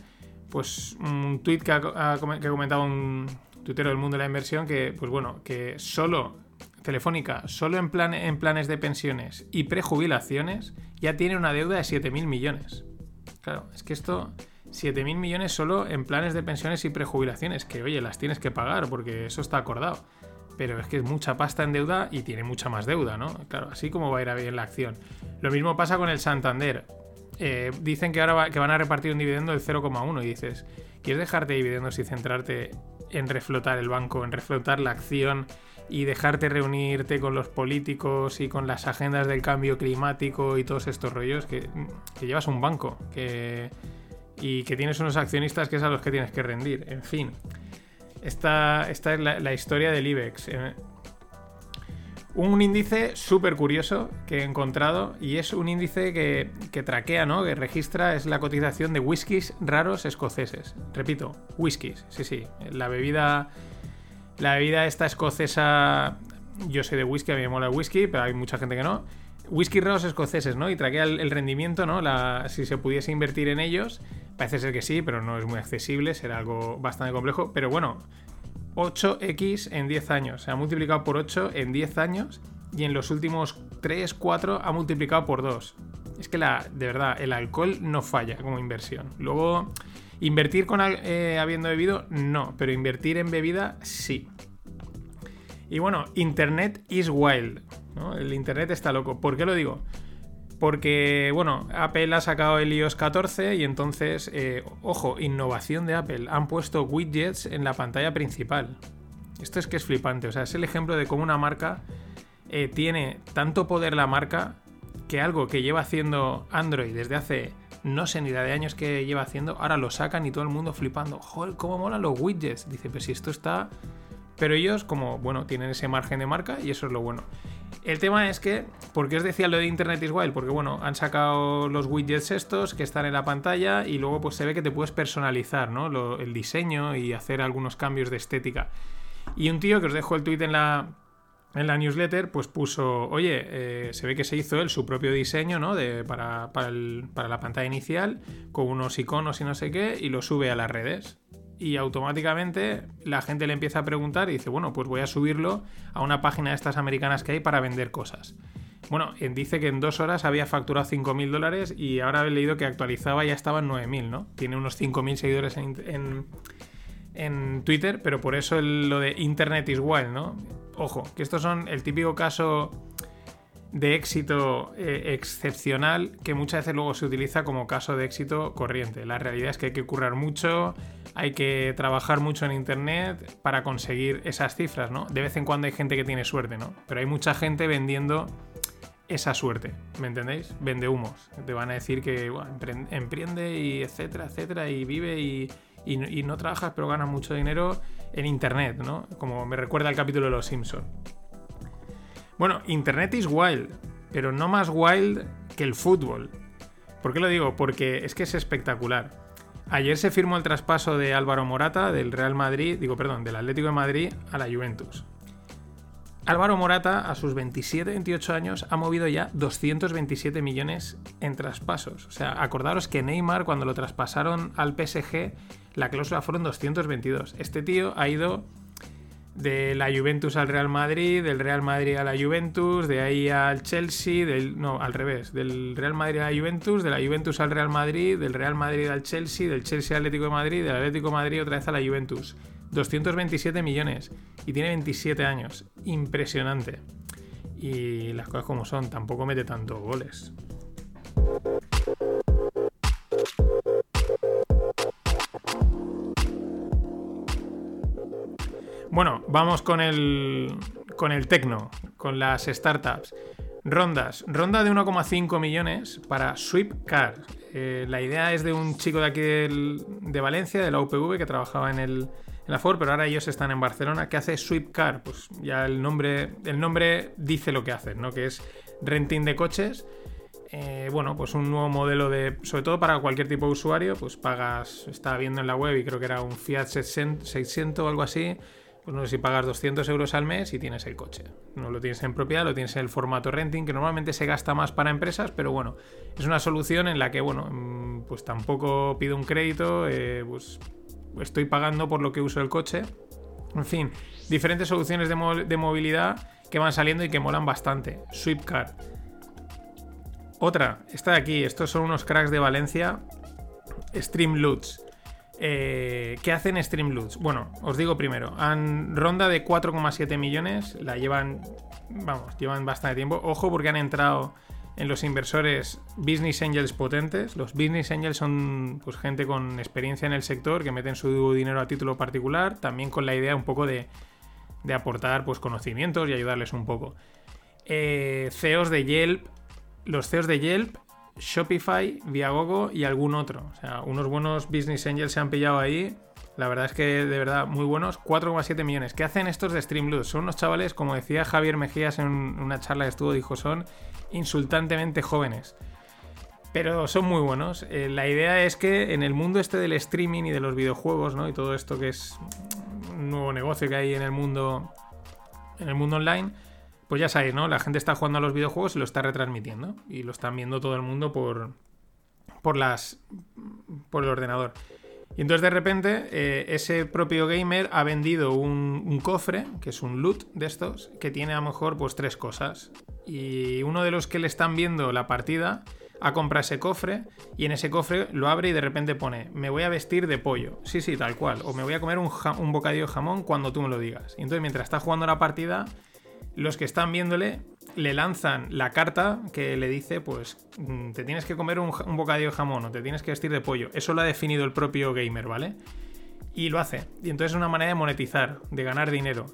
Speaker 5: pues un tweet que ha, comentado un tuitero del mundo de la inversión que, pues bueno, que solo Telefónica, solo en, en planes de pensiones y prejubilaciones, ya tiene una deuda de 7.000 millones. Claro, es que esto, 7.000 millones solo en planes de pensiones y prejubilaciones, que oye, las tienes que pagar porque eso está acordado pero es que es mucha pasta en deuda y tiene mucha más deuda, ¿no? Claro, así como va a ir a bien la acción. Lo mismo pasa con el Santander. Eh, dicen que ahora que van a repartir un dividendo del 0,1 y dices, ¿quieres dejarte dividendos y centrarte en reflotar el banco, en reflotar la acción y dejarte reunirte con los políticos y con las agendas del cambio climático y todos estos rollos? Que, llevas un banco que, y que tienes unos accionistas que es a los que tienes que rendir. En fin. Esta, es la, historia del IBEX. Eh. Un índice súper curioso que he encontrado y es un índice que, que, traquea, ¿no? Que registra, es la cotización de whiskies raros escoceses. Repito, whiskies, sí, sí. La bebida, la bebida esta escocesa, yo soy de whisky, a mí me mola el whisky, pero hay mucha gente que no. Whisky raros escoceses, ¿no? Y traquea el, rendimiento, ¿no? Si se pudiese invertir en ellos Parece ser que sí, pero no es muy accesible, será algo bastante complejo. Pero bueno, 8x en 10 años. Se ha multiplicado por 8 en 10 años y en los últimos 3, 4 ha multiplicado por 2. Es que la, de verdad, el alcohol no falla como inversión. Luego, invertir con eh, habiendo bebido, no, pero invertir en bebida, sí. Y bueno, Internet is wild. El Internet está loco. ¿Por qué lo digo? Porque, bueno, Apple ha sacado el iOS 14 y entonces, eh, ojo, innovación de Apple. Han puesto widgets en la pantalla principal. Esto es que es flipante. O sea, es el ejemplo de cómo una marca eh, tiene tanto poder la marca que algo que lleva haciendo Android desde hace no sé ni la de años que lleva haciendo, ahora lo sacan y todo el mundo flipando. Joder, cómo molan los widgets. Dice, pero si esto está. Pero ellos, como, bueno, tienen ese margen de marca y eso es lo bueno. El tema es que, ¿por qué os decía lo de Internet is Wild? Porque, bueno, han sacado los widgets estos que están en la pantalla y luego pues se ve que te puedes personalizar, ¿no? el diseño y hacer algunos cambios de estética. Y un tío que os dejo el tweet en la, en la newsletter, pues puso, oye, eh, se ve que se hizo él su propio diseño, ¿no? De, para, para, para, la pantalla inicial, con unos iconos y no sé qué, y lo sube a las redes y automáticamente la gente le empieza a preguntar y dice, bueno, pues voy a subirlo a una página de estas americanas que hay para vender cosas. Bueno, dice que en dos horas había facturado 5.000 dólares y ahora he leído que actualizaba y ya estaba en 9.000, ¿no? Tiene unos 5.000 seguidores en, en, Twitter, pero por eso lo de Internet is wild, ¿no? Ojo, que estos son el típico caso de éxito eh, excepcional que muchas veces luego se utiliza como caso de éxito corriente. La realidad es que hay que currar mucho, hay que trabajar mucho en internet para conseguir esas cifras, ¿no? De vez en cuando hay gente que tiene suerte, ¿no? Pero hay mucha gente vendiendo esa suerte, ¿me entendéis? Vende humos. Te van a decir que emprende y etcétera, etcétera, y vive y, no trabajas pero ganas mucho dinero en internet, ¿no? Como me recuerda el capítulo de Los Simpsons. Bueno, Internet is wild, pero no más wild que el fútbol. ¿Por qué lo digo? Porque es que es espectacular. Ayer se firmó el traspaso de Álvaro Morata del Real Madrid, digo, perdón, del Atlético de Madrid a la Juventus. Álvaro Morata, a sus 27-28 años, ha movido ya 227 millones en traspasos. O sea, acordaros que Neymar, cuando lo traspasaron al PSG, la cláusula fueron 222. Este tío ha ido de la Juventus al Real Madrid, del Real Madrid a la Juventus, de ahí al Chelsea, del, no, al revés, del Real Madrid a la Juventus, de la Juventus al Real Madrid, del Real Madrid al Chelsea, del Chelsea al Atlético de Madrid, del Atlético de Madrid otra vez a la Juventus. 227 millones y tiene 27 años. Impresionante. Y las cosas como son, tampoco mete tantos goles. Bueno, vamos con el, con el tecno, con las startups. Rondas. Ronda de 1,5 millones para Sweepcar. Eh, la idea es de un chico de aquí de Valencia, de la UPV, que trabajaba en, el, la Ford, pero ahora ellos están en Barcelona. ¿Qué hace Sweepcar? Pues ya el nombre, el nombre dice lo que hacen, ¿no? Que es renting de coches. Eh, bueno, pues un nuevo modelo de. Sobre todo para cualquier tipo de usuario, pues pagas. Estaba viendo en la web y creo que era un Fiat 600 o algo así pues no sé si pagas 200 euros al mes y tienes el coche. No lo tienes en propiedad, lo tienes en el formato renting, que normalmente se gasta más para empresas, pero bueno, es una solución en la que, bueno, mm, pues tampoco pido un crédito, eh, pues estoy pagando por lo que uso el coche. En fin, diferentes soluciones de, movilidad que van saliendo y que molan bastante. Sweepcar. Otra, esta de aquí, estos son unos cracks de Valencia. Streamloots. Eh, ¿Qué hacen Streamloots? Bueno, os digo primero, han ronda de 4,7 millones, la llevan, vamos, llevan bastante tiempo. Ojo porque han entrado en los inversores business angels potentes. Los business angels son pues, gente con experiencia en el sector que meten su dinero a título particular, también con la idea un poco de, aportar pues, conocimientos y ayudarles un poco. Eh, CEOs de Yelp, los CEOs de Yelp Shopify, Viagogo y algún otro. O sea, unos buenos business angels se han pillado ahí. La verdad es que de verdad muy buenos. 4,7 millones. ¿Qué hacen estos de Streamloots? Son unos chavales, como decía Javier Mejías en una charla que estuvo, dijo, son insultantemente jóvenes. Pero son muy buenos. Eh, la idea es que en el mundo este del streaming y de los videojuegos, ¿no? Y todo esto que es un nuevo negocio que hay en el mundo. En el mundo online pues ya sabéis, ¿no? La gente está jugando a los videojuegos y lo está retransmitiendo. Y lo están viendo todo el mundo por, por, las, por el ordenador. Y entonces de repente eh, ese propio gamer ha vendido un, cofre, que es un loot de estos, que tiene a lo mejor pues tres cosas. Y uno de los que le están viendo la partida ha comprado ese cofre y en ese cofre lo abre y de repente pone, me voy a vestir de pollo. Sí, sí, tal cual. O me voy a comer un, bocadillo de jamón cuando tú me lo digas. Y entonces mientras está jugando la partida los que están viéndole le lanzan la carta que le dice, pues, mm, te tienes que comer un, bocadillo de jamón o te tienes que vestir de pollo. Eso lo ha definido el propio gamer, ¿vale? Y lo hace. Y entonces es una manera de monetizar, de ganar dinero.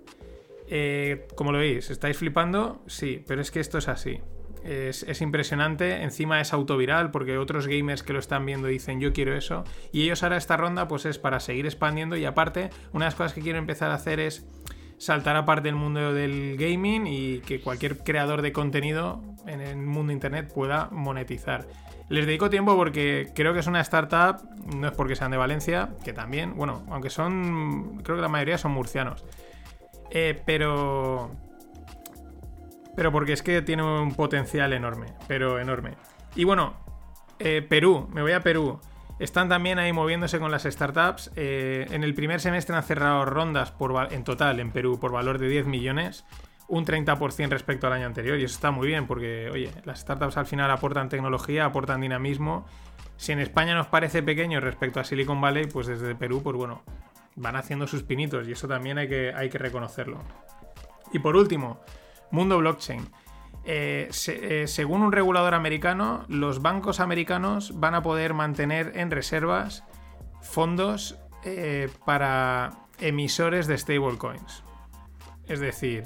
Speaker 5: Eh, como lo veis, ¿estáis flipando? Sí, pero es que esto es así. Es, es, impresionante, encima es autoviral porque otros gamers que lo están viendo dicen yo quiero eso y ellos ahora esta ronda pues es para seguir expandiendo y aparte una de las cosas que quiero empezar a hacer es saltar aparte del mundo del gaming y que cualquier creador de contenido en el mundo internet pueda monetizar. Les dedico tiempo porque creo que es una startup, no es porque sean de Valencia, que también, bueno, aunque son, creo que la mayoría son murcianos. Eh, pero... Pero porque es que tiene un potencial enorme, pero enorme. Y bueno, eh, Perú, me voy a Perú. Están también ahí moviéndose con las startups. Eh, en el primer semestre han cerrado rondas por, en total en Perú por valor de 10 millones, un 30% respecto al año anterior. Y eso está muy bien porque, oye, las startups al final aportan tecnología, aportan dinamismo. Si en España nos parece pequeño respecto a Silicon Valley, pues desde Perú, pues bueno, van haciendo sus pinitos y eso también hay que, hay que reconocerlo. Y por último, mundo blockchain. Eh, eh, según un regulador americano, los bancos americanos van a poder mantener en reservas fondos eh, para emisores de stablecoins. Es decir,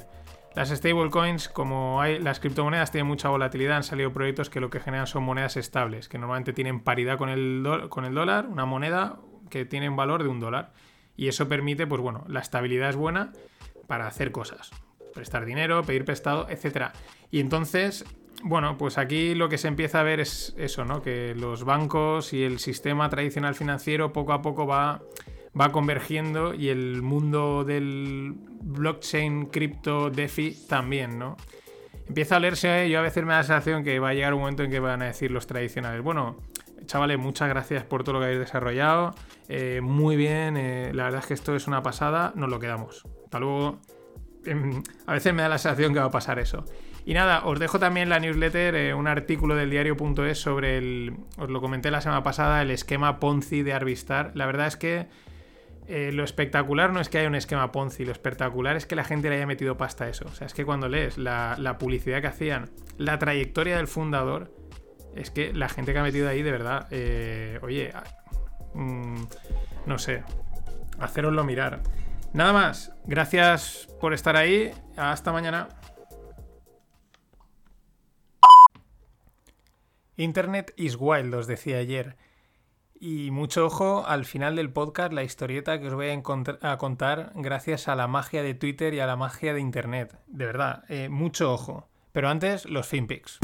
Speaker 5: las stablecoins, como hay, las criptomonedas tienen mucha volatilidad, han salido proyectos que lo que generan son monedas estables, que normalmente tienen paridad con el, con el dólar, una moneda que tiene un valor de un dólar. Y eso permite, pues bueno, la estabilidad es buena para hacer cosas prestar dinero, pedir prestado, etc. Y entonces, bueno, pues aquí lo que se empieza a ver es eso, ¿no? Que los bancos y el sistema tradicional financiero poco a poco va, va convergiendo y el mundo del blockchain, cripto, DeFi también, ¿no? Empieza a leerse, yo a veces me da la sensación que va a llegar un momento en que van a decir los tradicionales, bueno, chavales, muchas gracias por todo lo que habéis desarrollado, eh, muy bien, eh, la verdad es que esto es una pasada, nos lo quedamos. Hasta luego. Em, a veces me da la sensación que va a pasar eso. Y nada, os dejo también la newsletter, eh, un artículo del diario.es sobre el, os lo comenté la semana pasada, el esquema Ponzi de Arvistar. La verdad es que eh, lo espectacular no es que haya un esquema Ponzi, lo espectacular es que la gente le haya metido pasta a eso. O sea, es que cuando lees la, publicidad que hacían, la trayectoria del fundador, es que la gente que ha metido ahí, de verdad, eh, oye, mm, no sé, haceroslo mirar. Nada más, gracias por estar ahí, hasta mañana. Internet is wild, os decía ayer. Y mucho ojo al final del podcast, la historieta que os voy a, contar gracias a la magia de Twitter y a la magia de Internet. De verdad, eh, mucho ojo. Pero antes, los FinPix.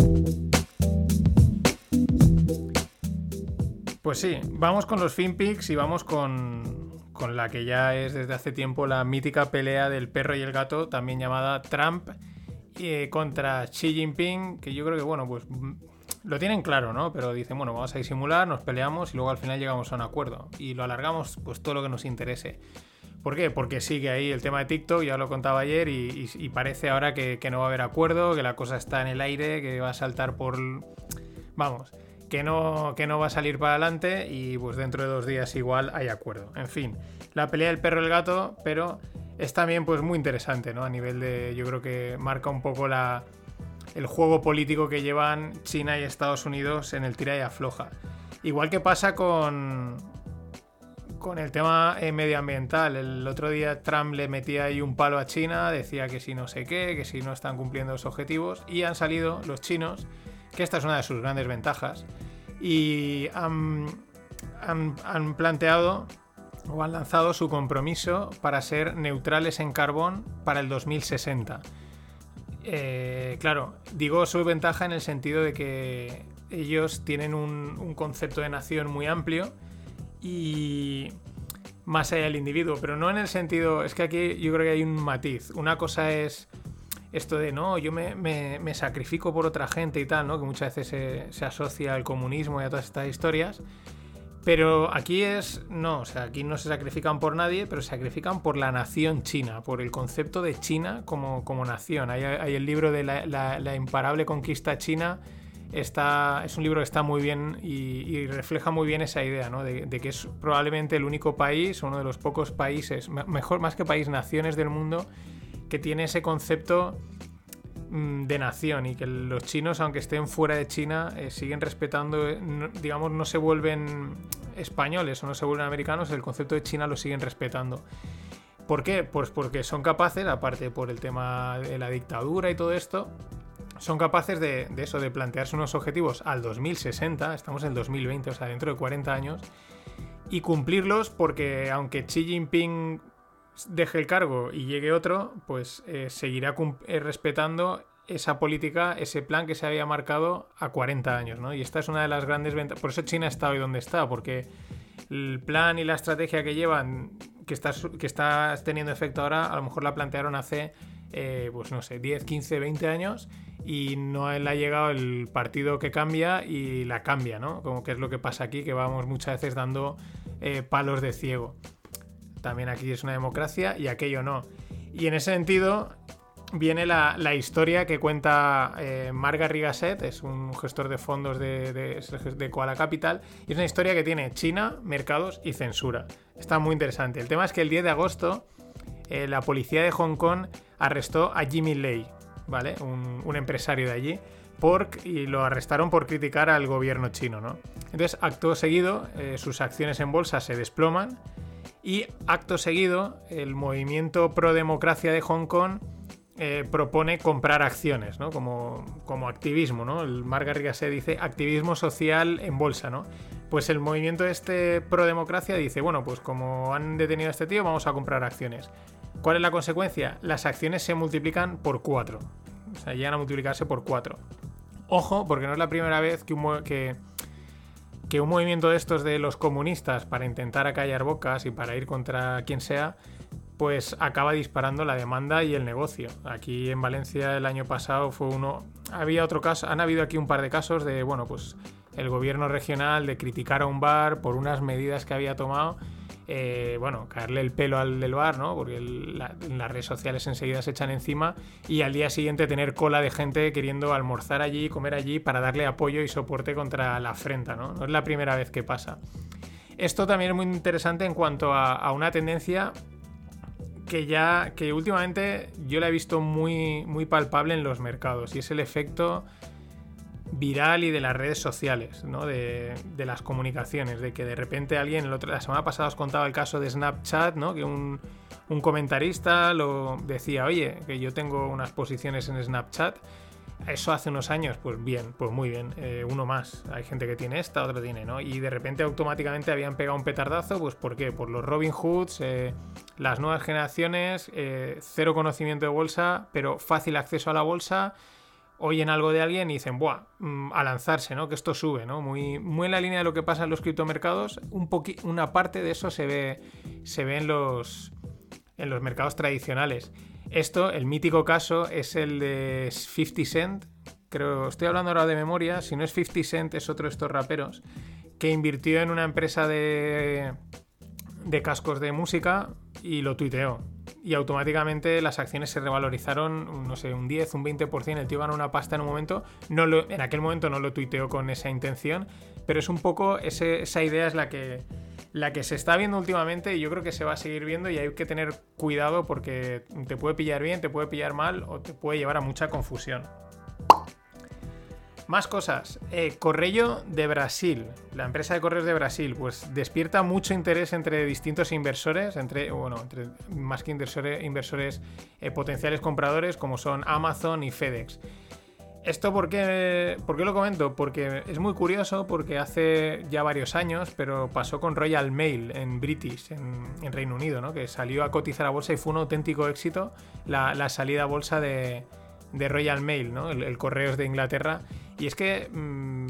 Speaker 5: Pues sí, vamos con los FinPix y vamos con, con la que ya es desde hace tiempo la mítica pelea del perro y el gato, también llamada Trump eh, contra Xi Jinping, que yo creo que, bueno, pues mm, lo tienen claro, ¿no? Pero dicen, bueno, vamos a disimular, nos peleamos y luego al final llegamos a un acuerdo. Y lo alargamos pues todo lo que nos interese. ¿Por qué? Porque sigue ahí el tema de TikTok, ya lo contaba ayer, y, parece ahora que, que, no va a haber acuerdo, que la cosa está en el aire, que va a saltar por... Vamos, que no, que no va a salir para adelante y pues dentro de dos días igual hay acuerdo. En fin, la pelea del perro y el gato, pero es también pues muy interesante, ¿no? A nivel de, yo creo que marca un poco la, el juego político que llevan China y Estados Unidos en el tira y afloja. Igual que pasa con, con el tema eh, medioambiental. El otro día Trump le metía ahí un palo a China, decía que si no sé qué, que si no están cumpliendo los objetivos, y han salido los chinos que esta es una de sus grandes ventajas, y han, planteado o han lanzado su compromiso para ser neutrales en carbón para el 2060. Eh, claro, digo su ventaja en el sentido de que ellos tienen un, concepto de nación muy amplio y más allá del individuo, pero no en el sentido, es que aquí yo creo que hay un matiz. Una cosa es esto de no, yo me, sacrifico por otra gente y tal, ¿no? Que muchas veces se, asocia al comunismo y a todas estas historias. Pero aquí es, no, o sea, aquí no se sacrifican por nadie, pero se sacrifican por la nación china, por el concepto de China como, como nación. Hay, hay, el libro de la, imparable conquista china, está, es un libro que está muy bien y, refleja muy bien esa idea, ¿no? De, de, que es probablemente el único país, uno de los pocos países, mejor más que país, naciones del mundo que tiene ese concepto mm, de nación y que los chinos, aunque estén fuera de China, eh, siguen respetando, eh, digamos, no se vuelven españoles o no se vuelven americanos, el concepto de China lo siguen respetando. ¿Por qué? Pues porque son capaces, aparte por el tema de la dictadura y todo esto, son capaces de, eso, de plantearse unos objetivos al 2060, estamos en el 2020, o sea, dentro de 40 años, y cumplirlos porque aunque Xi Jinping deje el cargo y llegue otro, pues eh, seguirá eh, respetando esa política, ese plan que se había marcado a 40 años, ¿no? Y esta es una de las grandes ventajas. Por eso China está hoy donde está, porque el plan y la estrategia que llevan, que está, que está teniendo efecto ahora, a lo mejor la plantearon hace, eh, pues no sé, 10, 15, 20 años y no le ha llegado el partido que cambia y la cambia, ¿no? Como que es lo que pasa aquí, que vamos muchas veces dando palos de ciego. También aquí es una democracia y aquello no. Y en ese sentido viene la, la historia que cuenta eh, Marc Garrigasset, es un gestor de fondos de, de, de Koala Capital, y es una historia que tiene China, mercados y censura. Está muy interesante. El tema es que el 10 de agosto eh, la policía de Hong Kong arrestó a Jimmy Lei, ¿vale? Un, un empresario de allí. Por, y lo arrestaron por criticar al gobierno chino, ¿no? Entonces, acto seguido, eh, sus acciones en bolsa se desploman y acto seguido, el movimiento pro democracia de Hong Kong eh, propone comprar acciones, ¿no? Como, como activismo, ¿no? El Marc Garrigasset dice activismo social en bolsa, ¿no? Pues el movimiento este pro democracia dice, bueno, pues como han detenido a este tío, vamos a comprar acciones. ¿Cuál es la consecuencia? Las acciones se multiplican por 4. O sea, llegan a multiplicarse por 4. Ojo, porque no es la primera vez que, que un movimiento de estos de los comunistas para intentar acallar bocas y para ir contra quien sea, pues acaba disparando la demanda y el negocio. Aquí en Valencia el año pasado fue uno. Había otro caso, han habido aquí un par de casos de, bueno, pues el gobierno regional de criticar a un bar por unas medidas que había tomado. Eh, bueno, caerle el pelo al del bar, ¿no? Porque la- las redes sociales enseguida se echan encima y al día siguiente tener cola de gente queriendo almorzar allí, comer allí para darle apoyo y soporte contra la afrenta, ¿no? No es la primera vez que pasa. Esto también es muy interesante en cuanto a, a una tendencia que ya que últimamente yo la he visto muy muy palpable en los mercados y es el efecto viral y de las redes sociales, ¿no? de, las comunicaciones, de que de repente alguien, el otro- la semana pasada os contaba el caso de Snapchat, ¿no? que un, comentarista lo decía, oye, que yo tengo unas posiciones en Snapchat, eso hace unos años, pues bien, pues muy bien, eh, uno más. Hay gente que tiene esta, otro tiene, ¿no? Y de repente automáticamente habían pegado un petardazo, pues ¿por qué? Por los Robin Hoods, eh, las nuevas generaciones, eh, cero conocimiento de bolsa, pero fácil acceso a la bolsa, oyen algo de alguien y dicen, ¡buah! mm, A lanzarse, ¿no? Que esto sube, ¿no? Muy, muy en la línea de lo que pasa en los criptomercados. Un una parte de eso se ve, se en los, en los mercados tradicionales. Esto, el mítico caso, es el de 50 Cent. Creo, estoy hablando ahora de memoria. Si no es 50 Cent, es otro de estos raperos. Que invirtió en una empresa de, de cascos de música y lo tuiteó. Y automáticamente las acciones se revalorizaron, no sé, un 10, un 20%. El tío ganó una pasta en un momento. No lo, en aquel momento no lo tuiteó con esa intención, pero es un poco ese- esa idea es la que, la que se está viendo últimamente y yo creo que se va a seguir viendo y hay que tener cuidado porque te puede pillar bien, te puede pillar mal o te puede llevar a mucha confusión. Más cosas. Eh, de Brasil, la empresa de correos de Brasil, pues despierta mucho interés entre distintos inversores, entre, bueno, entre más que inversores, inversores eh, potenciales compradores como son Amazon y FedEx. ¿Esto por qué, por qué lo comento? Porque es muy curioso, porque hace ya varios años, pero pasó con Royal Mail en British, en, Reino Unido, ¿no? que salió a cotizar a bolsa y fue un auténtico éxito la, la salida a bolsa de, de Royal Mail, ¿no? el correos de Inglaterra. Y es que, mm,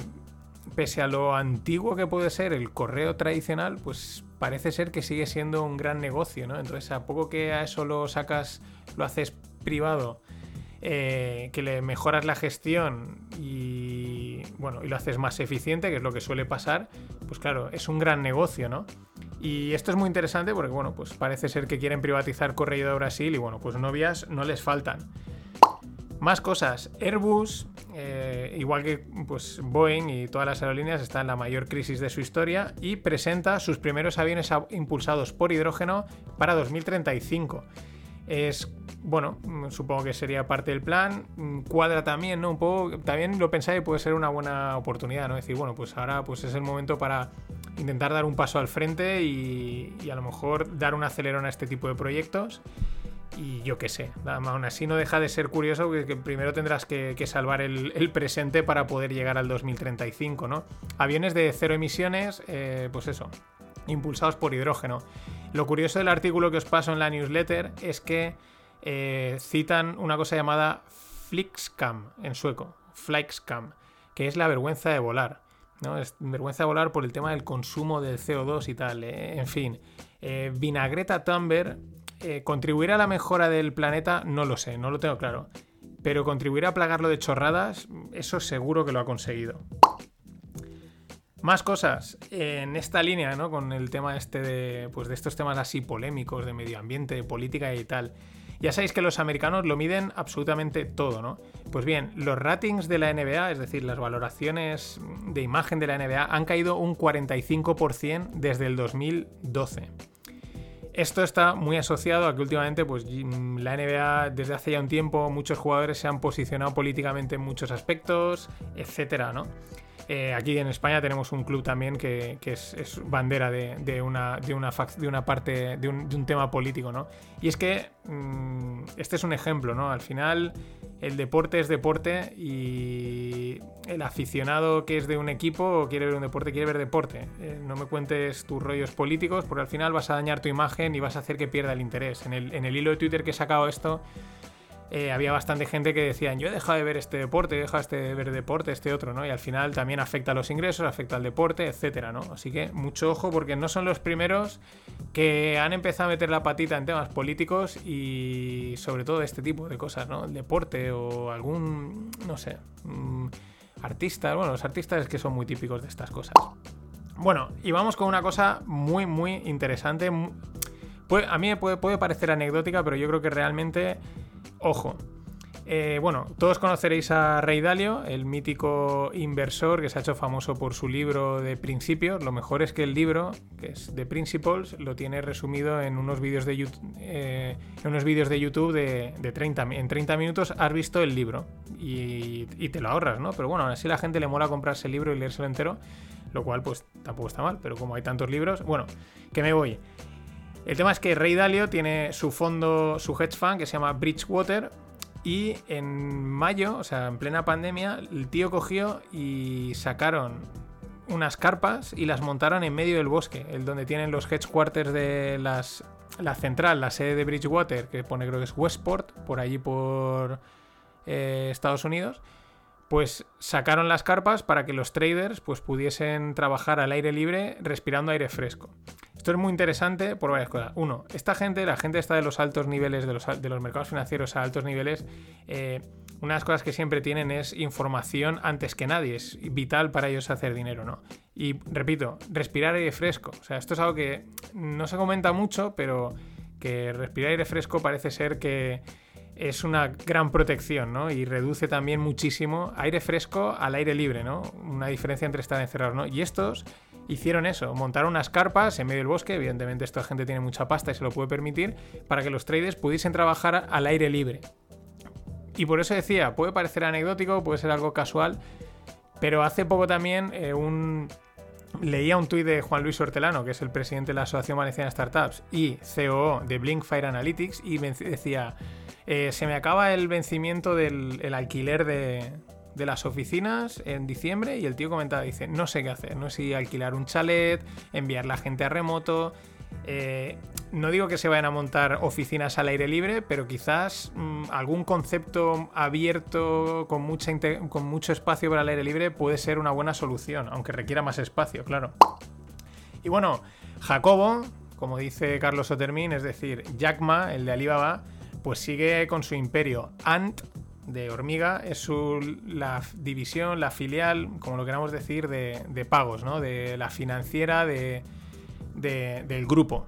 Speaker 5: pese a lo antiguo que puede ser el correo tradicional, pues parece ser que sigue siendo un gran negocio, ¿no? Entonces, a poco que a eso lo sacas, lo haces privado, eh, que le mejoras la gestión y bueno, y lo haces más eficiente, que es lo que suele pasar, pues claro, es un gran negocio, ¿no? Y esto es muy interesante porque, bueno, pues parece ser que quieren privatizar Correo de Brasil y bueno, pues novias no les faltan. Más cosas. Airbus, eh, igual que pues, Boeing y todas las aerolíneas, está en la mayor crisis de su historia y presenta sus primeros aviones impulsados por hidrógeno para 2035. es bueno, supongo que sería parte del plan. Cuadra también, ¿no? Un poco, también lo pensáis puede ser una buena oportunidad, ¿no? Decir, bueno, pues ahora pues es el momento para intentar dar un paso al frente y, a lo mejor dar un acelerón a este tipo de proyectos. Y yo qué sé, aún así no deja de ser curioso que, primero tendrás que, salvar el, presente para poder llegar al 2035, ¿no? Aviones de cero emisiones, eh, pues eso, impulsados por hidrógeno. Lo curioso del artículo que os paso en la newsletter es que eh, citan una cosa llamada Flixcam en sueco, Flixcam, que es la vergüenza de volar. ¿no? Es vergüenza de volar por el tema del consumo del CO2 y tal. Eh, en fin, Vinagreta Thunberg, ¿contribuirá a la mejora del planeta? No lo sé, no lo tengo claro. Pero contribuirá a plagarlo de chorradas, eso seguro que lo ha conseguido. Más cosas en esta línea, ¿no? Con el tema este de, pues de estos temas así polémicos de medio ambiente, de política y tal. Ya sabéis que los americanos lo miden absolutamente todo, ¿no? Pues bien, los ratings de la NBA, es decir, las valoraciones de imagen de la NBA, han caído un 45% desde el 2012. Esto está muy asociado a que últimamente pues, la NBA desde hace ya un tiempo muchos jugadores se han posicionado políticamente en muchos aspectos, etcétera, ¿no? Eh, aquí en España tenemos un club también que, es, bandera de, una, parte, de un, tema político, ¿no? Y es que mm, este es un ejemplo, ¿no? Al final el deporte es deporte y el aficionado que es de un equipo quiere ver un deporte, quiere ver deporte. Eh, no me cuentes tus rollos políticos porque al final vas a dañar tu imagen y vas a hacer que pierda el interés. En el, en el hilo de Twitter que he sacado esto eh, había bastante gente que decían, yo he dejado de ver este deporte, he dejado de ver deporte, este otro, ¿no? Y al final también afecta a los ingresos, afecta al deporte, etcétera, ¿no? Así que mucho ojo porque no son los primeros que han empezado a meter la patita en temas políticos y sobre todo este tipo de cosas, ¿no? El deporte o algún, no sé, mm, artista, bueno, los artistas es que son muy típicos de estas cosas. Bueno, y vamos con una cosa muy, muy interesante. a mí puede, puede parecer anecdótica, pero yo creo que realmente Ojo. Eh, bueno, todos conoceréis a Rey Dalio, el mítico inversor que se ha hecho famoso por su libro de principios. Lo mejor es que el libro, que es de Principles, lo tiene resumido en unos vídeos de, YouTube, eh, en unos vídeos de YouTube de, 30 En 30 minutos has visto el libro y, te lo ahorras, ¿no? Pero bueno, así la gente le mola comprarse el libro y leérselo entero, lo cual pues tampoco está mal, pero como hay tantos libros, bueno, que me voy. El tema es que Ray Dalio tiene su fondo, su hedge fund que se llama Bridgewater. Y en mayo, o sea, en plena pandemia, el tío cogió y sacaron unas carpas y las montaron en medio del bosque, el donde tienen los headquarters de las, la central, la sede de Bridgewater, que pone creo que es Westport, por allí por eh, Estados Unidos pues sacaron las carpas para que los traders pues, pudiesen trabajar al aire libre respirando aire fresco. Esto es muy interesante por varias cosas. Uno, esta gente, la gente está de los altos niveles, de los, mercados financieros a altos niveles, eh, una de las cosas que siempre tienen es información antes que nadie. Es vital para ellos hacer dinero, ¿no? Y repito, respirar aire fresco. O sea, esto es algo que no se comenta mucho, pero que respirar aire fresco parece ser que es una gran protección, ¿no? Y reduce también muchísimo aire fresco al aire libre, ¿no? Una diferencia entre estar encerrados, ¿no? Y estos hicieron eso, montaron unas carpas en medio del bosque, evidentemente esta gente tiene mucha pasta y se lo puede permitir, para que los traders pudiesen trabajar al aire libre. Y por eso decía, puede parecer anecdótico, puede ser algo casual, pero hace poco también eh, un... Leía un tuit de Juan Luis Hortelano, que es el presidente de la Asociación Valenciana de Startups y COO de Blinkfire Analytics, y decía, eh, se me acaba el vencimiento del alquiler de, las oficinas en diciembre y el tío comentaba, dice, no sé qué hacer, no sé si alquilar un chalet, enviar la gente a remoto. Eh, no digo que se vayan a montar oficinas al aire libre, pero quizás mm, algún concepto abierto con, mucha con mucho espacio para el aire libre puede ser una buena solución, aunque requiera más espacio, claro. Y bueno, Jacobo, como dice Carlos Otermin, es decir, Jackma, el de Alibaba, pues sigue con su imperio. Ant de hormiga es la división, la filial, como lo queramos decir, de, pagos, ¿no? De la financiera de, del grupo.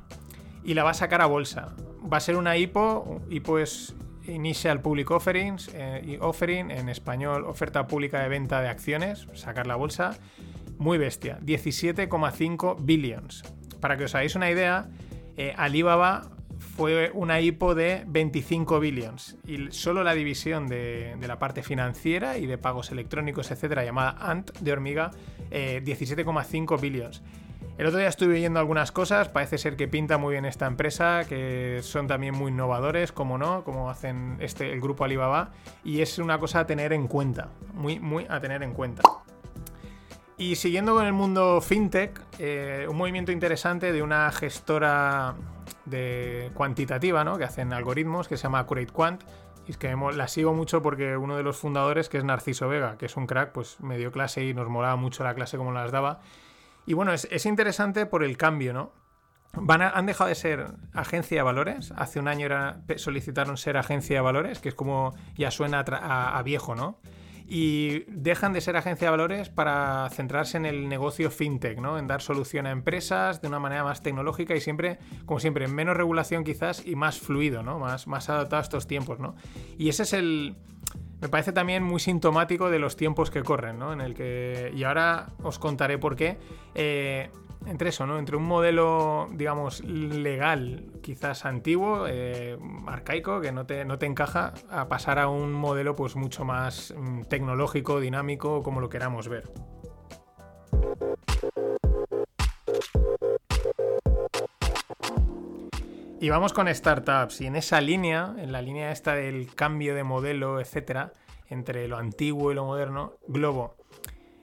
Speaker 5: Y la va a sacar a bolsa. Va a ser una IPO. IPO es Initial Public Offerings, eh, Offering, en español, oferta pública de venta de acciones, sacar la bolsa. Muy bestia, 17,5 billions. Para que os hagáis una idea, eh, Alibaba fue una IPO de 25 billions y solo la división de, la parte financiera y de pagos electrónicos, etcétera, llamada Ant de hormiga, eh, 17,5 billions. El otro día estuve viendo algunas cosas, parece ser que pinta muy bien esta empresa, que son también muy innovadores, como no, como hacen este, el grupo Alibaba, y es una cosa a tener en cuenta, muy, muy a tener en cuenta. Y siguiendo con el mundo fintech, eh, un movimiento interesante de una gestora de cuantitativa, ¿no? Que hacen algoritmos, que se llama Accurate Quant. Y es que la sigo mucho porque uno de los fundadores, que es Narciso Vega, que es un crack, pues me dio clase y nos molaba mucho la clase como las daba. Y bueno, es, es interesante por el cambio, ¿no? Han dejado de ser agencia de valores. Hace un año solicitaron ser agencia de valores, que es como ya suena a viejo, ¿no? Y dejan de ser agencia de valores para centrarse en el negocio fintech, ¿no? En dar solución a empresas de una manera más tecnológica y siempre, como siempre, menos regulación quizás y más fluido, ¿no? Más, más adaptado a estos tiempos, ¿no? Y ese es el. Me parece también muy sintomático de los tiempos que corren, ¿no? En el que. Y ahora os contaré por qué. Eh, entre eso, ¿no? Entre un modelo, digamos, legal, quizás antiguo, eh, arcaico, que no te, no te, encaja, a pasar a un modelo pues mucho más mm, tecnológico, dinámico, como lo queramos ver. Y vamos con startups. Y en esa línea, en la línea esta del cambio de modelo, etcétera, entre lo antiguo y lo moderno, Globo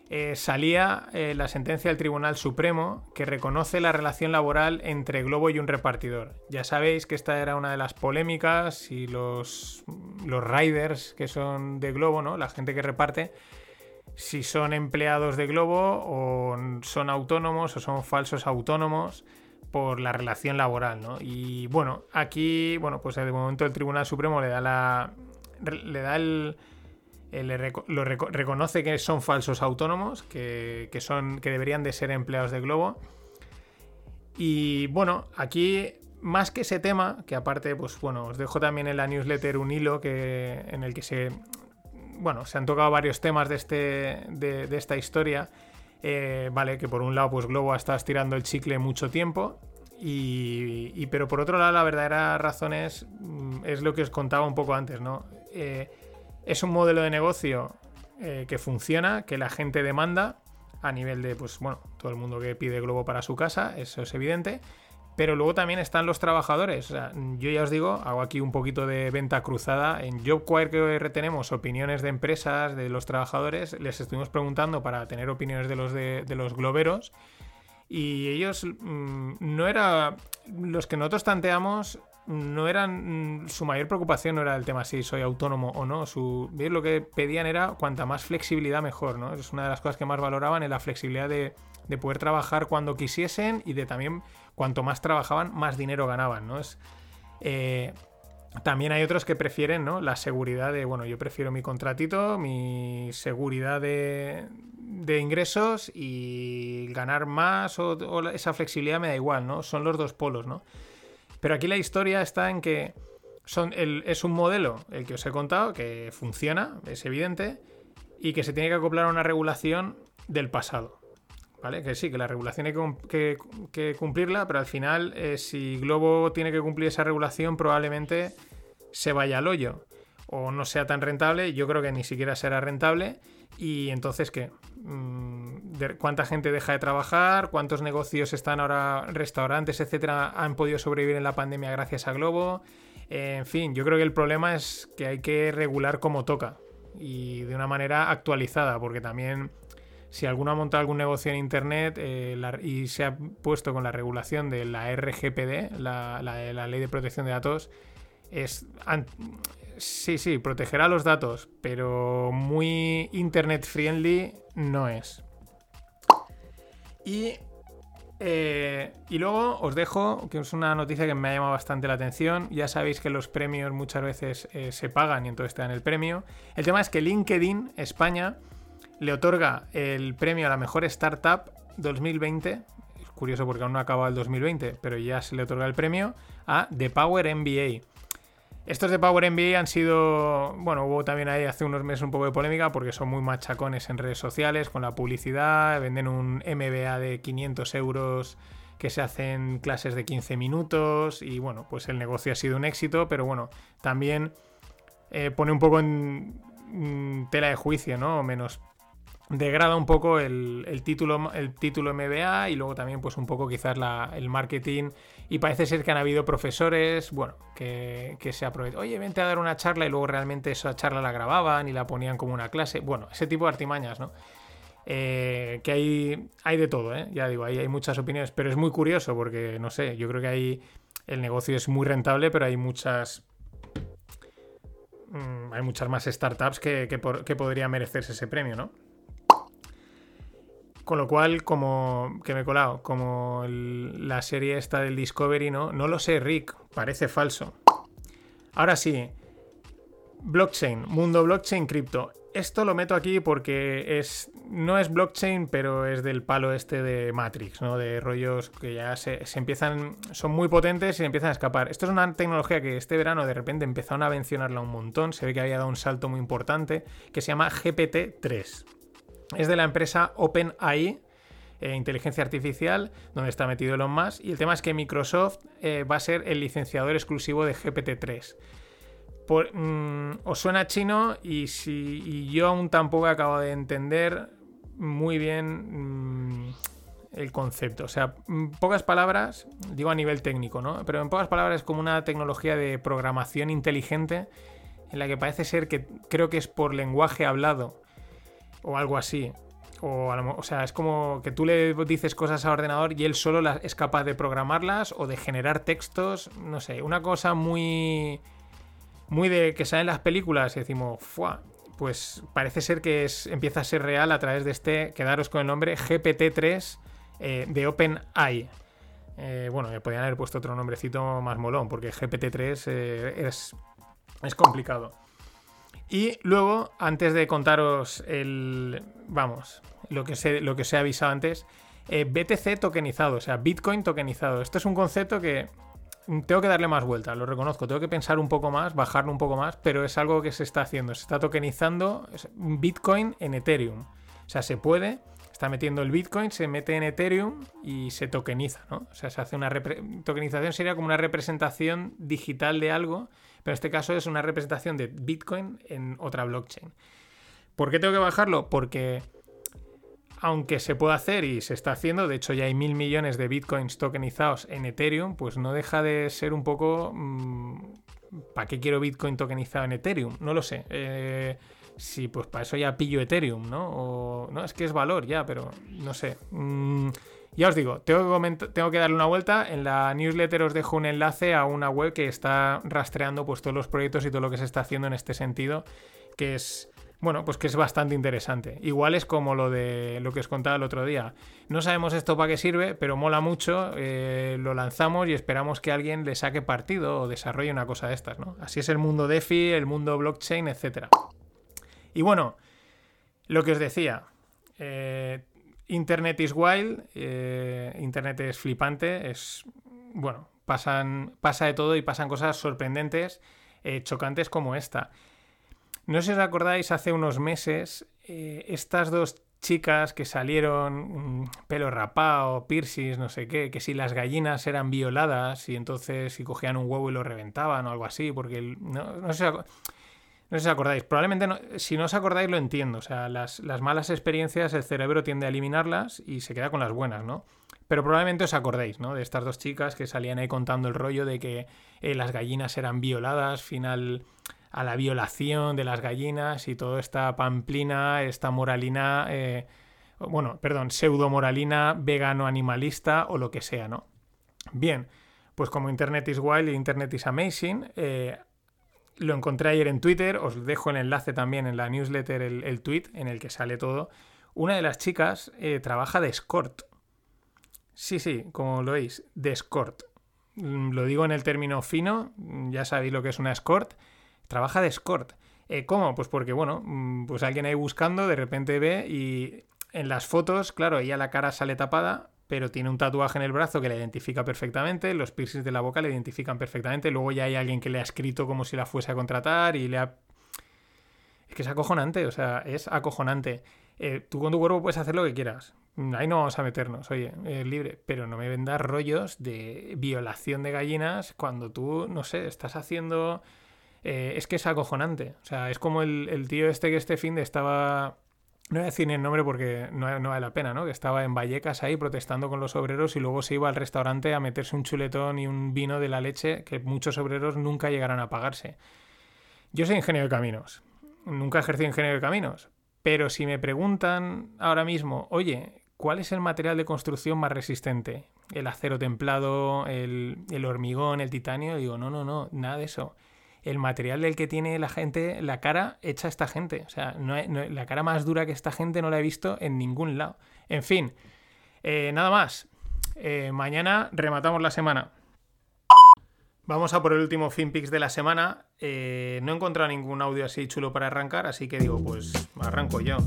Speaker 5: eh, salía eh, la sentencia del Tribunal Supremo que reconoce la relación laboral entre Globo y un repartidor. Ya sabéis que esta era una de las polémicas y los, los riders que son de Globo, ¿no? la gente que reparte, si son empleados de Globo o son autónomos o son falsos autónomos por la relación laboral, ¿no? Y bueno, aquí, bueno, pues de momento el Tribunal Supremo le da la. le da el eh, lo reconoce que son falsos autónomos, que, son, que deberían de ser empleados de Globo. Y bueno, aquí más que ese tema, que aparte, pues bueno, os dejo también en la newsletter un hilo que, en el que se, bueno, se han tocado varios temas de, este, de, esta historia. Eh, vale, que por un lado, pues Globo ha estado estirando el chicle mucho tiempo. Y, pero por otro lado, la verdadera razón es, mm, es lo que os contaba un poco antes, ¿no? Eh, es un modelo de negocio eh, que funciona, que la gente demanda a nivel de, pues bueno, todo el mundo que pide Globo para su casa, eso es evidente. Pero luego también están los trabajadores. yo ya os digo, hago aquí un poquito de venta cruzada. En JobQuire que retenemos opiniones de empresas, de los trabajadores, les estuvimos preguntando para tener opiniones de los, de, los globeros. Y ellos mmm, no era. Los que nosotros tanteamos no eran. Mm, su mayor preocupación no era el tema si soy autónomo o no. Su, lo que pedían era cuanta más flexibilidad mejor, ¿no? Es una de las cosas que más valoraban en la flexibilidad de, poder trabajar cuando quisiesen y de también cuanto más trabajaban, más dinero ganaban, ¿no? Es, eh, también hay otros que prefieren ¿no? la seguridad de, bueno, yo prefiero mi contratito, mi seguridad de, de ingresos y ganar más o, o, esa flexibilidad me da igual, ¿no? Son los dos polos, ¿no? Pero aquí la historia está en que son es un modelo, el que os he contado, que funciona, es evidente, y que se tiene que acoplar a una regulación del pasado. ¿Vale? Que sí, que la regulación hay que, que, cumplirla, pero al final, eh, si Globo tiene que cumplir esa regulación, probablemente se vaya al hoyo o no sea tan rentable. Yo creo que ni siquiera será rentable. Y entonces, ¿qué? Mm, ¿Cuánta gente deja de trabajar? ¿Cuántos negocios están ahora, restaurantes, etcétera, han podido sobrevivir en la pandemia gracias a Globo? en fin, yo creo que el problema es que hay que regular como toca y de una manera actualizada, porque también si alguno ha montado algún negocio en Internet eh, y se ha puesto con la regulación de la RGPD, la, la Ley de Protección de Datos, es, sí, sí, protegerá los datos, pero muy internet friendly no es. Y, eh, y luego os dejo, que es una noticia que me ha llamado bastante la atención. Ya sabéis que los premios muchas veces eh, se pagan y entonces te dan el premio. El tema es que LinkedIn España le otorga el premio a la mejor startup 2020. Es curioso porque aún no ha acabado el 2020, pero ya se le otorga el premio a The Power MBA. Estos de Power NBA han sido, bueno, hubo también ahí hace unos meses un poco de polémica porque son muy machacones en redes sociales con la publicidad, venden un MBA de 500 euros que se hacen clases de 15 minutos y bueno, pues el negocio ha sido un éxito, pero bueno, también eh, pone un poco en mm, tela de juicio, ¿no? Menos degrada un poco el, título, el título MBA y luego también pues un poco quizás el marketing y parece ser que han habido profesores, bueno, que, se aprovechan, oye, vente a dar una charla y luego realmente esa charla la grababan y la ponían como una clase, bueno, ese tipo de artimañas, ¿no? Eh, que hay, hay de todo, ¿eh? ya digo, hay, muchas opiniones, pero es muy curioso porque, no sé, yo creo que hay, el negocio es muy rentable, pero hay muchas... Mm, hay muchas más startups que, que, que podrían merecerse ese premio, ¿no? Con lo cual, como que me he colado, como la serie esta del Discovery, ¿no? No lo sé, Rick, parece falso. Ahora sí, blockchain, mundo blockchain, cripto. Esto lo meto aquí porque es no es blockchain, pero es del palo este de Matrix, ¿no? De rollos que ya se, empiezan, son muy potentes y empiezan a escapar. Esto es una tecnología que este verano de repente empezaron a mencionarla un montón, se ve que había dado un salto muy importante, que se llama GPT-3. Es de la empresa OpenAI, eh, inteligencia artificial, donde está metido Elon Musk. Y el tema es que Microsoft eh, va a ser el licenciador exclusivo de GPT-3. Mm, os suena chino y, si, yo aún tampoco acabo de entender muy bien mm, el concepto. O sea, en pocas palabras, digo a nivel técnico, ¿no? Pero en pocas palabras es como una tecnología de programación inteligente en la que parece ser que creo que es por lenguaje hablado o algo así. O, o, sea, es como que tú le dices cosas al ordenador y él solo es capaz de programarlas o de generar textos. No sé, una cosa muy. Muy de que salen las películas y decimos, ¡fua! Pues parece ser que es, empieza a ser real a través de este, quedaros con el nombre GPT-3 eh, de OpenAI. Eh, bueno, le podrían haber puesto otro nombrecito más molón, porque GPT-3 eh, es, es complicado. Y luego, antes de contaros el. Vamos, lo que se, lo que se ha avisado antes. Eh, BTC tokenizado, o sea, Bitcoin tokenizado. Esto es un concepto que tengo que darle más vuelta, lo reconozco. Tengo que pensar un poco más, bajarlo un poco más, pero es algo que se está haciendo. Se está tokenizando Bitcoin en Ethereum. O sea, se puede, está metiendo el Bitcoin, se mete en Ethereum y se tokeniza, ¿no? O sea, se hace una tokenización sería como una representación digital de algo pero este caso es una representación de Bitcoin en otra blockchain. ¿Por qué tengo que bajarlo? Porque aunque se puede hacer y se está haciendo, de hecho ya hay mil millones de bitcoins tokenizados en Ethereum, pues no deja de ser un poco... Mm, ¿Para qué quiero bitcoin tokenizado en Ethereum? No lo sé. Eh, sí, pues para eso ya pillo Ethereum, ¿no? No, es que es valor ya, pero no sé. Mm, ya os digo, tengo que, darle una vuelta. En la newsletter os dejo un enlace a una web que está rastreando pues, todos los proyectos y todo lo que se está haciendo en este sentido, que es, bueno, pues que es bastante interesante. Igual es como lo de lo que os contaba el otro día. No sabemos esto para qué sirve, pero mola mucho, eh, lo lanzamos y esperamos que alguien le saque partido o desarrolle una cosa de estas, ¿no? Así es el mundo DeFi, el mundo blockchain, etc. Y bueno, lo que os decía, eh, Internet is wild, eh, Internet es flipante, es, bueno, pasan, pasa de todo y pasan cosas sorprendentes, eh, chocantes como esta. No sé si os acordáis, hace unos meses, eh, estas dos chicas que salieron mm, pelo rapado, piercings, no sé qué, que si las gallinas eran violadas y entonces si cogían un huevo y lo reventaban o algo así, porque no, no sé no sé si os acordáis. Probablemente, si no os acordáis, lo entiendo. O sea, las, malas experiencias, el cerebro tiende a eliminarlas y se queda con las buenas, ¿no? Pero probablemente os acordéis, ¿no? De estas dos chicas que salían ahí contando el rollo de que eh, las gallinas eran violadas, final a la violación de las gallinas y toda esta pamplina, esta moralina, eh, bueno, perdón, pseudo moralina vegano animalista o lo que sea, ¿no? Bien, pues como Internet is wild y Internet is amazing, eh, lo encontré ayer en Twitter, os dejo el enlace también en la newsletter, el, tweet en el que sale todo. Una de las chicas eh, trabaja de escort. Sí, sí, como lo veis, de escort. Mm, lo digo en el término fino, ya sabéis lo que es una escort. Trabaja de escort. Eh, ¿Cómo? Pues porque, bueno, mm, pues alguien ahí buscando de repente ve y en las fotos, claro, ella la cara sale tapada, pero tiene un tatuaje en el brazo que la identifica perfectamente, los piercings de la boca le identifican perfectamente, luego ya hay alguien que le ha escrito como si la fuese a contratar y le ha... Es que es acojonante, o sea, es acojonante. Eh, tú con tu cuerpo puedes hacer lo que quieras. Ahí no vamos a meternos, oye, es libre, pero no me vendas rollos de violación de gallinas cuando tú, no sé, estás haciendo... eh, es que es acojonante. O sea, es como el, el tío este que este fin de estaba... No voy a decir ni el nombre porque no, vale la pena, ¿no? Que estaba en Vallecas ahí protestando con los obreros y luego se iba al restaurante a meterse un chuletón y un vino de la leche que muchos obreros nunca llegarán a pagarse. Yo soy ingeniero de caminos. Nunca ejercí ingeniero de caminos. Pero si me preguntan ahora mismo, oye, ¿cuál es el material de construcción más resistente? ¿El acero templado, el, el hormigón, el titanio? Digo, no, no, no, nada de eso. El material del que tiene la gente, la cara hecha esta gente. O sea, no la cara más dura que esta gente no la he visto en ningún lado. En fin, eh, nada más. Eh, mañana rematamos la semana. Vamos a por el último FinPix de la semana. Eh, no he encontrado ningún audio así chulo para arrancar, así que digo, pues arranco yo.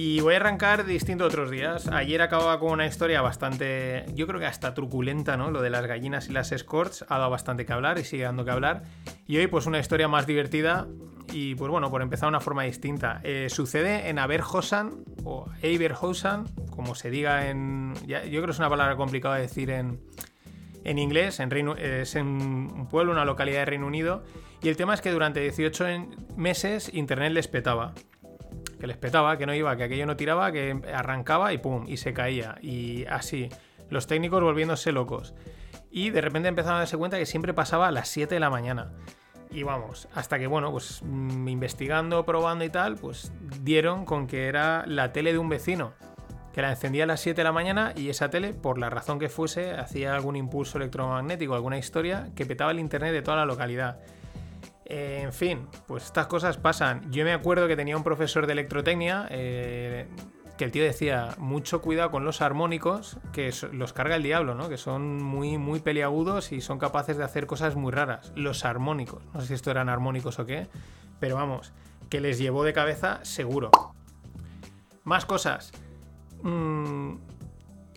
Speaker 5: Y voy a arrancar distinto otros días. Ayer acababa con una historia bastante, yo creo que hasta truculenta, ¿no? Lo de las gallinas y las escorts ha dado bastante que hablar y sigue dando que hablar. Y hoy pues una historia más divertida y pues bueno, por empezar de una forma distinta. Eh, sucede en Aberhosan o Aberhosan, como se diga en... yo creo que es una palabra complicada de decir en, en inglés, en Reino- es en un pueblo, una localidad de Reino Unido. Y el tema es que durante 18 en- meses Internet les petaba. Que les petaba, que no iba, que aquello no tiraba, que arrancaba y pum, y se caía. Y así, los técnicos volviéndose locos. Y de repente empezaron a darse cuenta que siempre pasaba a las 7 de la mañana. Y vamos, hasta que, bueno, pues mm, investigando, probando y tal, pues dieron con que era la tele de un vecino que la encendía a las 7 de la mañana y esa tele, por la razón que fuese, hacía algún impulso electromagnético, alguna historia que petaba el internet de toda la localidad. Eh, en fin, pues estas cosas pasan. Yo me acuerdo que tenía un profesor de electrotecnia eh, que el tío decía, mucho cuidado con los armónicos, que los carga el diablo, ¿no? Que son muy, muy peliagudos y son capaces de hacer cosas muy raras. Los armónicos. No sé si esto eran armónicos o qué, pero vamos, que les llevó de cabeza seguro. Más cosas. Mm,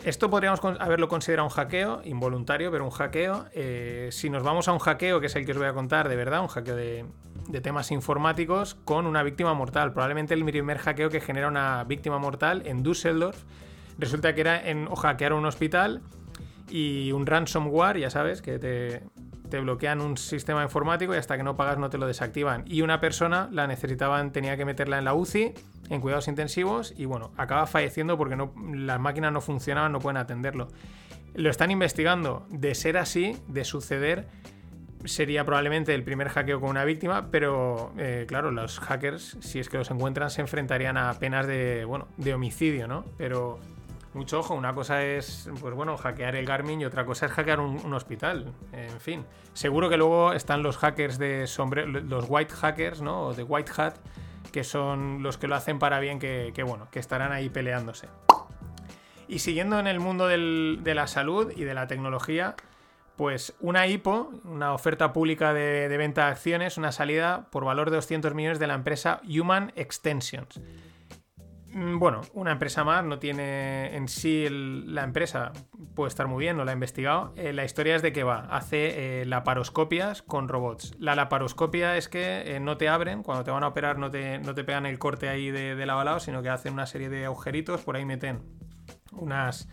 Speaker 5: esto podríamos haberlo considerado un hackeo, involuntario, pero un hackeo. Eh, si nos vamos a un hackeo, que es el que os voy a contar de verdad, un hackeo de, temas informáticos con una víctima mortal. Probablemente el primer hackeo que genera una víctima mortal en Düsseldorf. Resulta que era en o hackear un hospital y un ransomware, ya sabes, que te, te bloquean un sistema informático y hasta que no pagas no te lo desactivan. Y una persona la necesitaban, tenía que meterla en la UCI, en cuidados intensivos, y bueno, acaba falleciendo porque no, las máquinas no funcionaban, no pueden atenderlo. Lo están investigando. De ser así, de suceder, sería probablemente el primer hackeo con una víctima, pero eh, claro, los hackers, si es que los encuentran, se enfrentarían a penas de, bueno, de homicidio, ¿no? Pero mucho ojo, una cosa es, pues bueno, hackear el Garmin y otra cosa es hackear un, hospital. En fin, seguro que luego están los hackers de sombrero, los white hackers, ¿no? O de white hat, que son los que lo hacen para bien, que, bueno, que estarán ahí peleándose. Y siguiendo en el mundo de la salud y de la tecnología, pues una IPO, una oferta pública de, de venta de acciones, una salida por valor de 200 millones de la empresa Human Extensions. Mm, Bueno, una empresa más, no tiene en sí la empresa, puede estar muy bien, no la he investigado. Eh, la historia es de que va, hace eh, laparoscopias con robots. La laparoscopia es que eh, no te abren, cuando te van a operar no te, no te pegan el corte ahí de, de lado lado, sino que hacen una serie de agujeritos, por ahí meten unas,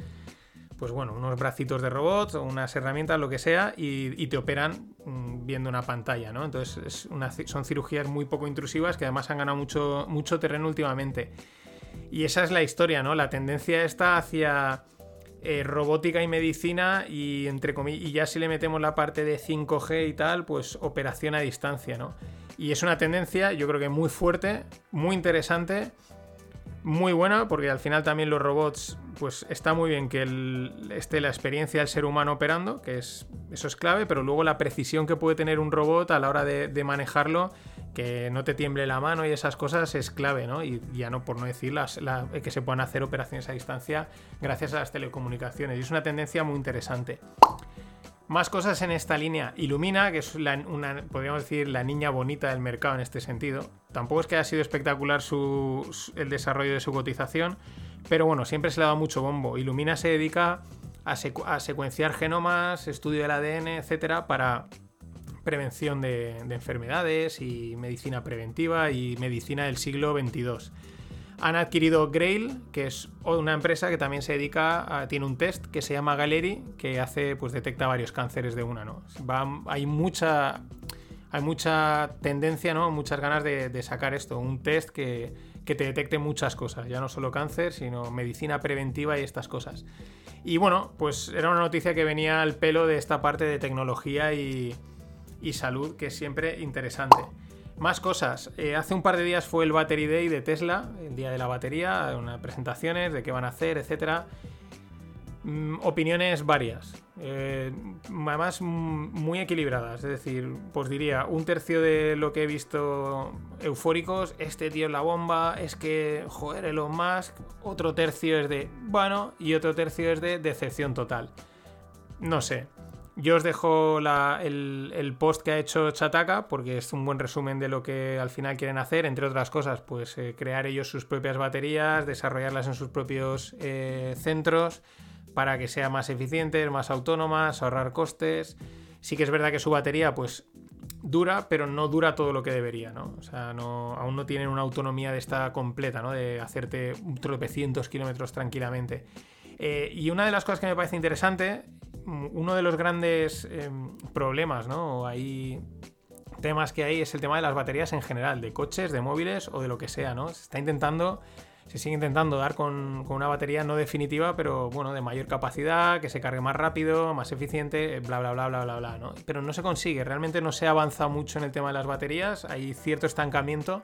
Speaker 5: pues bueno, unos bracitos de robot o unas herramientas, lo que sea, y, te operan mm, viendo una pantalla, ¿no? Entonces son cirugías muy poco intrusivas que además han ganado mucho, mucho terreno últimamente. Y esa es la historia, ¿no? La tendencia está hacia eh, robótica y medicina y entre comi- y ya si le metemos la parte de 5G y tal, pues operación a distancia, ¿no? Y es una tendencia, yo creo que muy fuerte, muy interesante, muy buena, porque al final también los robots, pues está muy bien que esté la experiencia del ser humano operando, que es eso es clave, pero luego la precisión que puede tener un robot a la hora de manejarlo, que no te tiemble la mano y esas cosas es clave, ¿no? Y ya no, por no decir las, la- que se puedan hacer operaciones a distancia gracias a las telecomunicaciones. Y es una tendencia muy interesante. Más cosas en esta línea. Illumina, que es la- podríamos decir, la niña bonita del mercado en este sentido. Tampoco es que haya sido espectacular el desarrollo de su cotización, pero bueno, siempre se le ha dado mucho bombo. Illumina se dedica a, a secuenciar genomas, estudio del ADN, etcétera, para prevención de, de enfermedades y medicina preventiva y medicina del siglo XXII. han adquirido Grail, que es una empresa que también se dedica a, tiene un test que se llama Gallery, que hace, pues detecta varios cánceres de una, ¿no? hay mucha hay mucha tendencia, ¿no? Muchas ganas de, sacar esto, un test que, que, te detecte muchas cosas, ya no solo cáncer, sino medicina preventiva y estas cosas. Y bueno, pues era una noticia que venía al pelo de esta parte de tecnología y, y salud, que es siempre interesante. Más cosas. Eh, hace un par de días fue el Battery Day de Tesla, el día de la batería, unas presentaciones de qué van a hacer, etc. Mm, opiniones varias. Eh, además, muy equilibradas. Es decir, pues diría, un tercio de lo que he visto eufóricos, este tío es la bomba, es que, joder, Elon Musk. Otro tercio es de, bueno, y otro tercio es de decepción total. No sé. Yo os dejo el, post que ha hecho Chataka porque es un buen resumen de lo que al final quieren hacer, entre otras cosas, pues eh, crear ellos sus propias baterías, desarrollarlas en sus propios eh, centros para que sean más eficientes, más autónomas, ahorrar costes. Sí que es verdad que su batería, pues dura, pero no dura todo lo que debería, ¿no? O sea, aún no tienen una autonomía de esta completa, ¿no? De hacerte tropecientos kilómetros tranquilamente. Eh, y una de las cosas que me parece interesante uno de los grandes em, problemas, ¿no? Hay temas que hay es el tema de las baterías en general, de coches, de móviles o de lo que sea, ¿no? Se está intentando, se sigue intentando dar con, una batería no definitiva, pero bueno, de mayor capacidad, que se cargue más rápido, más eficiente, bla, bla, bla, bla, bla, bla, ¿no? Pero no se consigue, realmente no se avanza mucho en el tema de las baterías, hay cierto estancamiento.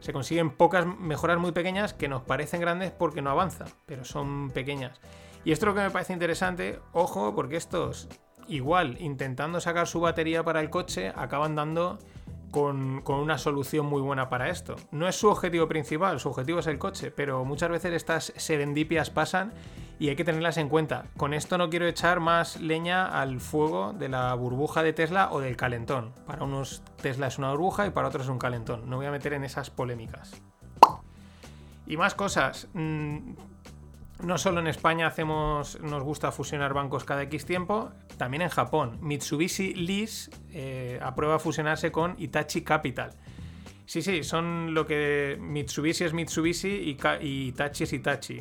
Speaker 5: Se consiguen pocas mejoras muy pequeñas que nos parecen grandes porque no avanza, pero son pequeñas. Y esto es lo que me parece interesante, ojo, porque estos, igual, intentando sacar su batería para el coche, acaban dando con, una solución muy buena para esto. No es su objetivo principal, su objetivo es el coche, pero muchas veces estas serendipias pasan y hay que tenerlas en cuenta. Con esto no quiero echar más leña al fuego de la burbuja de Tesla o del calentón. Para unos Tesla es una burbuja y para otros es un calentón. No voy a meter en esas polémicas. Y más cosas. No solo en España hacemos, nos gusta fusionar bancos cada X tiempo, también en Japón. Mitsubishi Lease eh, aprueba fusionarse con Itachi Capital. Sí, sí, son lo que Mitsubishi es Mitsubishi y, y Itachi es Itachi.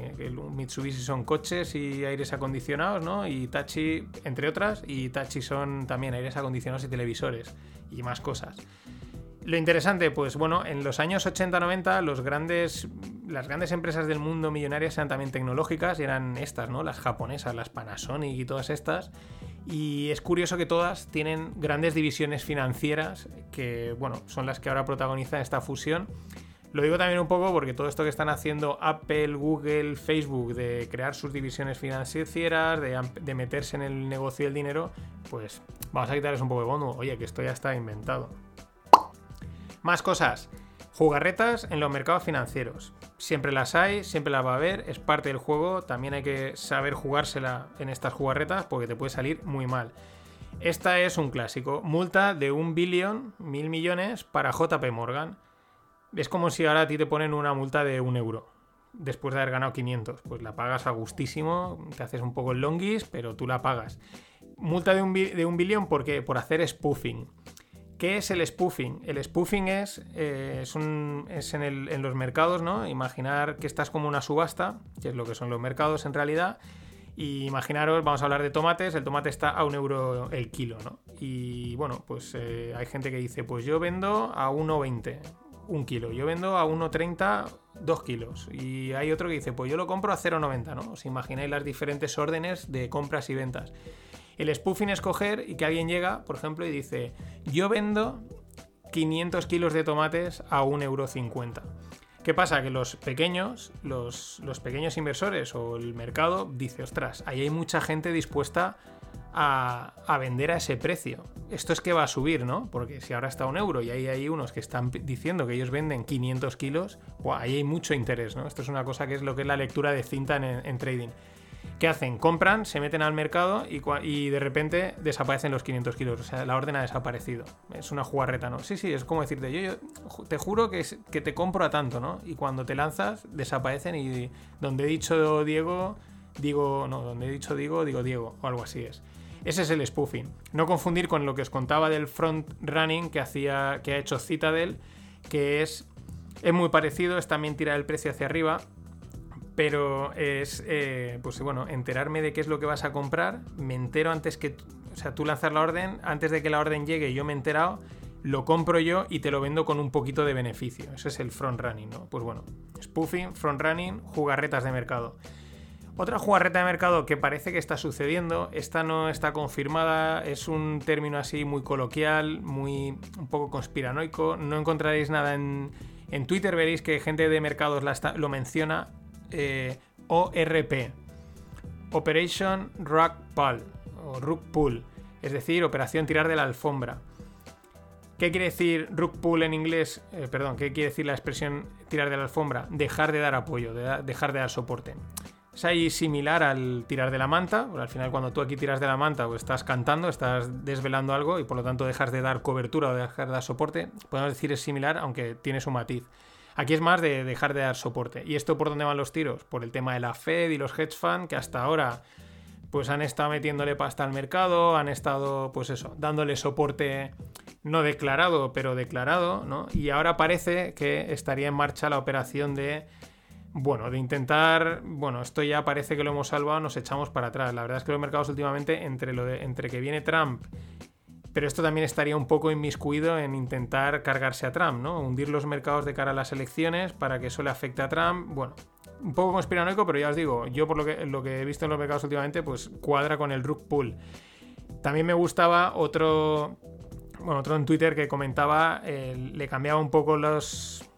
Speaker 5: Mitsubishi son coches y aires acondicionados, ¿no? Y Itachi, entre otras, y Itachi son también aires acondicionados y televisores y más cosas. Lo interesante, pues bueno, en los años 80-90 los grandes, las grandes empresas del mundo millonarias eran también tecnológicas y eran estas, ¿no? Las japonesas, las Panasonic y todas estas. Y es curioso que todas tienen grandes divisiones financieras que, bueno, son las que ahora protagonizan esta fusión. Lo digo también un poco porque todo esto que están haciendo Apple, Google, Facebook de crear sus divisiones financieras, de, de meterse en el negocio del dinero, pues vamos a quitarles un poco de bono. Oye, que esto ya está inventado. Más cosas. Jugarretas en los mercados financieros. Siempre las hay, siempre las va a haber, es parte del juego. También hay que saber jugársela en estas jugarretas porque te puede salir muy mal. Esta es un clásico. Multa de un billón, mil millones, para JP Morgan. Es como si ahora a ti te ponen una multa de un euro después de haber ganado 500. Pues la pagas a gustísimo, te haces un poco el longis, pero tú la pagas. Multa de un, de un billón porque por hacer spoofing. ¿Qué es el spoofing? El spoofing es, eh, es, en, los mercados, ¿no? Imaginar que estás como una subasta, que es lo que son los mercados en realidad. Y imaginaros, vamos a hablar de tomates, el tomate está a un euro el kilo, ¿no? Y bueno, pues eh, hay gente que dice, pues yo vendo a 1,20 un kilo, yo vendo a 1,30 dos kilos. Y hay otro que dice, pues yo lo compro a 0,90, ¿no? Os imagináis las diferentes órdenes de compras y ventas. El spoofing es coger y que alguien llega, por ejemplo, y dice, yo vendo 500 kilos de tomates a 1,50€. ¿Qué pasa? Que los pequeños, los, pequeños inversores o el mercado dice, ostras, ahí hay mucha gente dispuesta a, vender a ese precio. Esto es que va a subir, ¿no? Porque si ahora está a un euro y ahí hay unos que están diciendo que ellos venden 500 kilos, ahí hay mucho interés, ¿no? Esto es una cosa que es lo que es la lectura de cinta en trading. ¿Qué hacen? Compran, se meten al mercado y, de repente desaparecen los 500 kilos. O sea, la orden ha desaparecido. Es una jugarreta, ¿no? Sí, sí, es como decirte, yo, te juro que, que te compro a tanto, ¿no? Y cuando te lanzas, desaparecen y donde he dicho Diego, digo, no, donde he dicho Diego, digo Diego, o algo así es. Ese es el spoofing. No confundir con lo que os contaba del front running que, hacía, que ha hecho Citadel, que es Es muy parecido, es también tirar el precio hacia arriba, pero es, eh, pues bueno, enterarme de qué es lo que vas a comprar, me entero antes que, o sea, tú lanzas la orden, antes de que la orden llegue yo me he enterado, lo compro yo y te lo vendo con un poquito de beneficio. Eso es el front running, ¿no? Pues bueno, spoofing, front running, jugarretas de mercado. Otra jugarreta de mercado que parece que está sucediendo, esta no está confirmada, es un término así muy coloquial, muy un poco conspiranoico, no encontraréis nada en, en Twitter, veréis que gente de mercados lo menciona, eh, ORP, Operation Rug Pull, o es decir, operación tirar de la alfombra. ¿Qué quiere decir rug pull en inglés? Eh, perdón, ¿qué quiere decir la expresión tirar de la alfombra? Dejar de dar apoyo, dejar de dar soporte. Es ahí similar al tirar de la manta, al final cuando tú aquí tiras de la manta o estás cantando, estás desvelando algo y por lo tanto dejas de dar cobertura o dejar de dar soporte, podemos decir es similar aunque tiene su matiz. Aquí es más de dejar de dar soporte. ¿Y esto por dónde van los tiros? Por el tema de la Fed y los hedge funds que hasta ahora pues han estado metiéndole pasta al mercado, han estado pues eso, dándole soporte no declarado, pero declarado, ¿no? Y ahora parece que estaría en marcha la operación de bueno, de intentar, bueno, esto ya parece que lo hemos salvado, nos echamos para atrás. La verdad es que los mercados últimamente, entre, lo de, entre que viene Trump, pero esto también estaría un poco inmiscuido en intentar cargarse a Trump, ¿no? Hundir los mercados de cara a las elecciones para que eso le afecte a Trump. Bueno, un poco conspiranoico, pero ya os digo, yo por lo que, lo que he visto en los mercados últimamente, pues cuadra con el rug pull. También me gustaba otro, bueno, otro en Twitter que comentaba, eh, le cambiaba un poco los,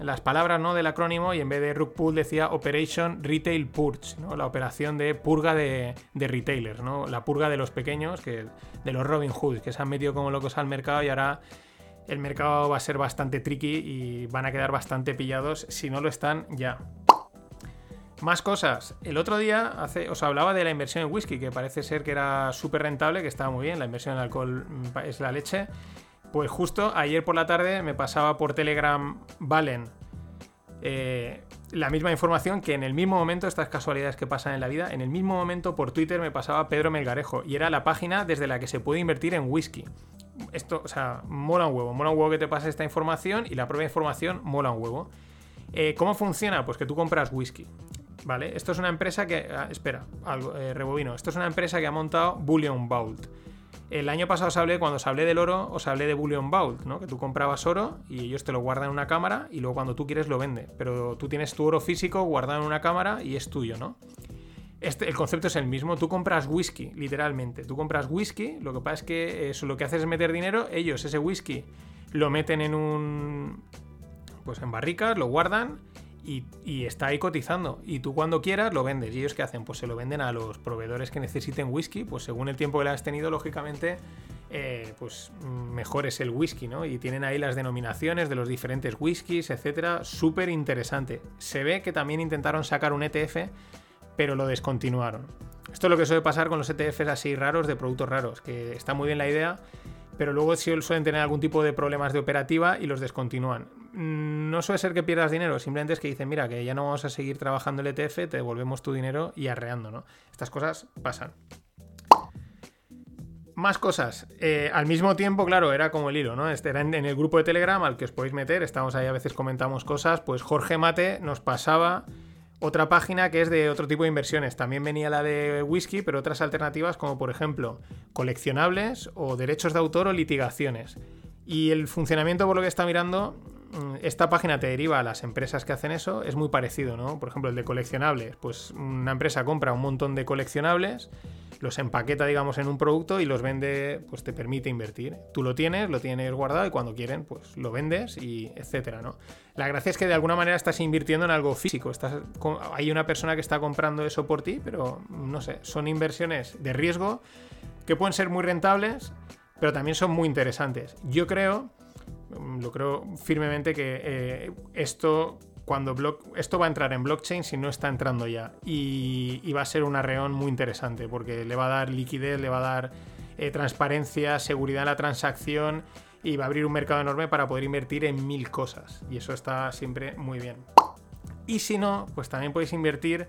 Speaker 5: las palabras ¿no? del acrónimo y en vez de rug pull decía Operation Retail Purge, ¿no? la operación de purga de, retailers, ¿no? la purga de los pequeños, que, de los Robin Hood, que se han metido como locos al mercado y ahora el mercado va a ser bastante tricky y van a quedar bastante pillados si no lo están ya. Más cosas. El otro día os hablaba de la inversión en whisky, que parece ser que era súper rentable, que estaba muy bien. La inversión en alcohol mm, es la leche. Pues justo ayer por la tarde me pasaba por Telegram Valen eh, la misma información que en el mismo momento, estas casualidades que pasan en la vida, en el mismo momento por Twitter me pasaba Pedro Melgarejo y era la página desde la que se puede invertir en whisky. Esto, o sea, mola un huevo, mola un huevo que te pase esta información y la propia información mola un huevo. Eh, ¿Cómo funciona? Pues que tú compras whisky. ¿Vale? Esto es una empresa que. Ah, espera, eh, rebobino. Esto es una empresa que ha montado Bullion Vault. El año pasado os hablé, cuando os hablé del oro, os hablé de Bullion Vault, ¿no? Que tú comprabas oro y ellos te lo guardan en una cámara y luego cuando tú quieres lo vende. Pero tú tienes tu oro físico guardado en una cámara y es tuyo, ¿no? Este, el concepto es el mismo. Tú compras whisky, literalmente. Tú compras whisky, lo que pasa es que eso lo que haces es meter dinero. Ellos ese whisky lo meten en un. Pues en barricas, lo guardan y, está ahí cotizando. Y tú cuando quieras lo vendes. ¿Y ellos qué hacen? Pues se lo venden a los proveedores que necesiten whisky. Pues según el tiempo que le has tenido, lógicamente, eh, pues mejor es el whisky, ¿no? Y tienen ahí las denominaciones de los diferentes whiskies, etcétera. Súper interesante. Se ve que también intentaron sacar un ETF, pero lo descontinuaron. Esto es lo que suele pasar con los ETFs así raros de productos raros, que está muy bien la idea, pero luego suelen tener algún tipo de problemas de operativa y los descontinúan. Mm, no suele ser que pierdas dinero, simplemente es que dicen, mira, que ya no vamos a seguir trabajando el ETF, te devolvemos tu dinero y arreando, ¿no? Estas cosas pasan. Más cosas. Eh, al mismo tiempo, claro, era como el hilo, ¿no? Este era en, el grupo de Telegram al que os podéis meter, estamos ahí a veces comentamos cosas, pues Jorge Mate nos pasaba otra página que es de otro tipo de inversiones. También venía la de whisky, pero otras alternativas como por ejemplo coleccionables o derechos de autor o litigaciones. Y el funcionamiento por lo que está mirando, mm, esta página te deriva a las empresas que hacen eso, es muy parecido, ¿no? Por ejemplo, el de coleccionables, pues una empresa compra un montón de coleccionables los empaqueta, digamos, en un producto y los vende, pues te permite invertir. Tú lo tienes, lo tienes guardado y cuando quieren, pues lo vendes y etcétera, ¿no? La gracia es que de alguna manera estás invirtiendo en algo físico. Estás, hay una persona que está comprando eso por ti, pero no sé, son inversiones de riesgo que pueden ser muy rentables, pero también son muy interesantes. Yo creo, lo creo firmemente que eh, esto cuando esto va a entrar en blockchain si no está entrando ya. Y, va a ser un arreón muy interesante porque le va a dar liquidez, le va a dar eh, transparencia, seguridad en la transacción y va a abrir un mercado enorme para poder invertir en mil cosas. Y eso está siempre muy bien. Y si no, pues también podéis invertir,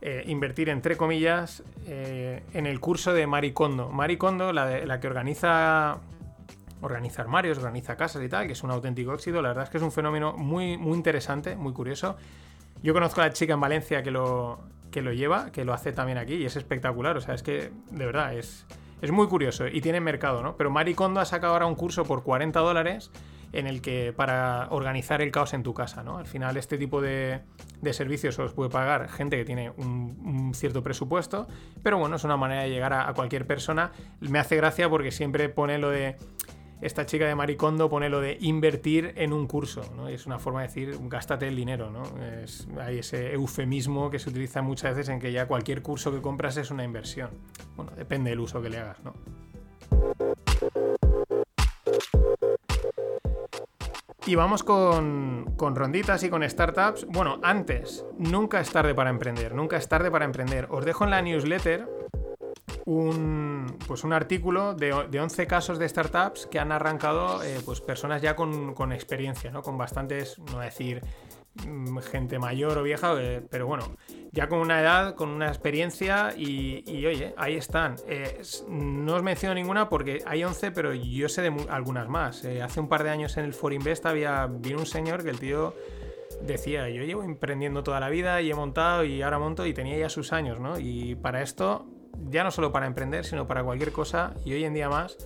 Speaker 5: eh, invertir entre comillas, eh, en el curso de Maricondo. Maricondo, la, la que organiza organiza armarios, organiza casas y tal, que es un auténtico éxito. La verdad es que es un fenómeno muy, muy interesante, muy curioso. Yo conozco a la chica en Valencia que lo, que lo lleva, que lo hace también aquí y es espectacular. O sea, es que de verdad es, es muy curioso y tiene mercado, ¿no? Pero Maricondo ha sacado ahora un curso por 40 dólares en el que para organizar el caos en tu casa, ¿no? Al final este tipo de, de servicios os puede pagar gente que tiene un, cierto presupuesto, pero bueno, es una manera de llegar a, a, cualquier persona. Me hace gracia porque siempre pone lo de esta chica de Maricondo pone lo de invertir en un curso, ¿no? Es una forma de decir, gástate el dinero, ¿no? hay ese eufemismo que se utiliza muchas veces en que ya cualquier curso que compras es una inversión. Bueno, depende del uso que le hagas, ¿no? Y vamos con, con, ronditas y con startups. Bueno, antes, nunca es tarde para emprender, nunca es tarde para emprender. Os dejo en la newsletter un, pues un artículo de, de 11 casos de startups que han arrancado eh, pues personas ya con, con, experiencia, ¿no? con bastantes, no decir mm, gente mayor o vieja, eh, pero bueno, ya con una edad, con una experiencia y, oye, ahí están. Eh, no os menciono ninguna porque hay 11, pero yo sé de algunas más. Hace un par de años en el For Invest había, vino un señor que el tío decía, yo llevo emprendiendo toda la vida y he montado y ahora monto y tenía ya sus años, ¿no? Y para esto ya no solo para emprender, sino para cualquier cosa, y hoy en día más,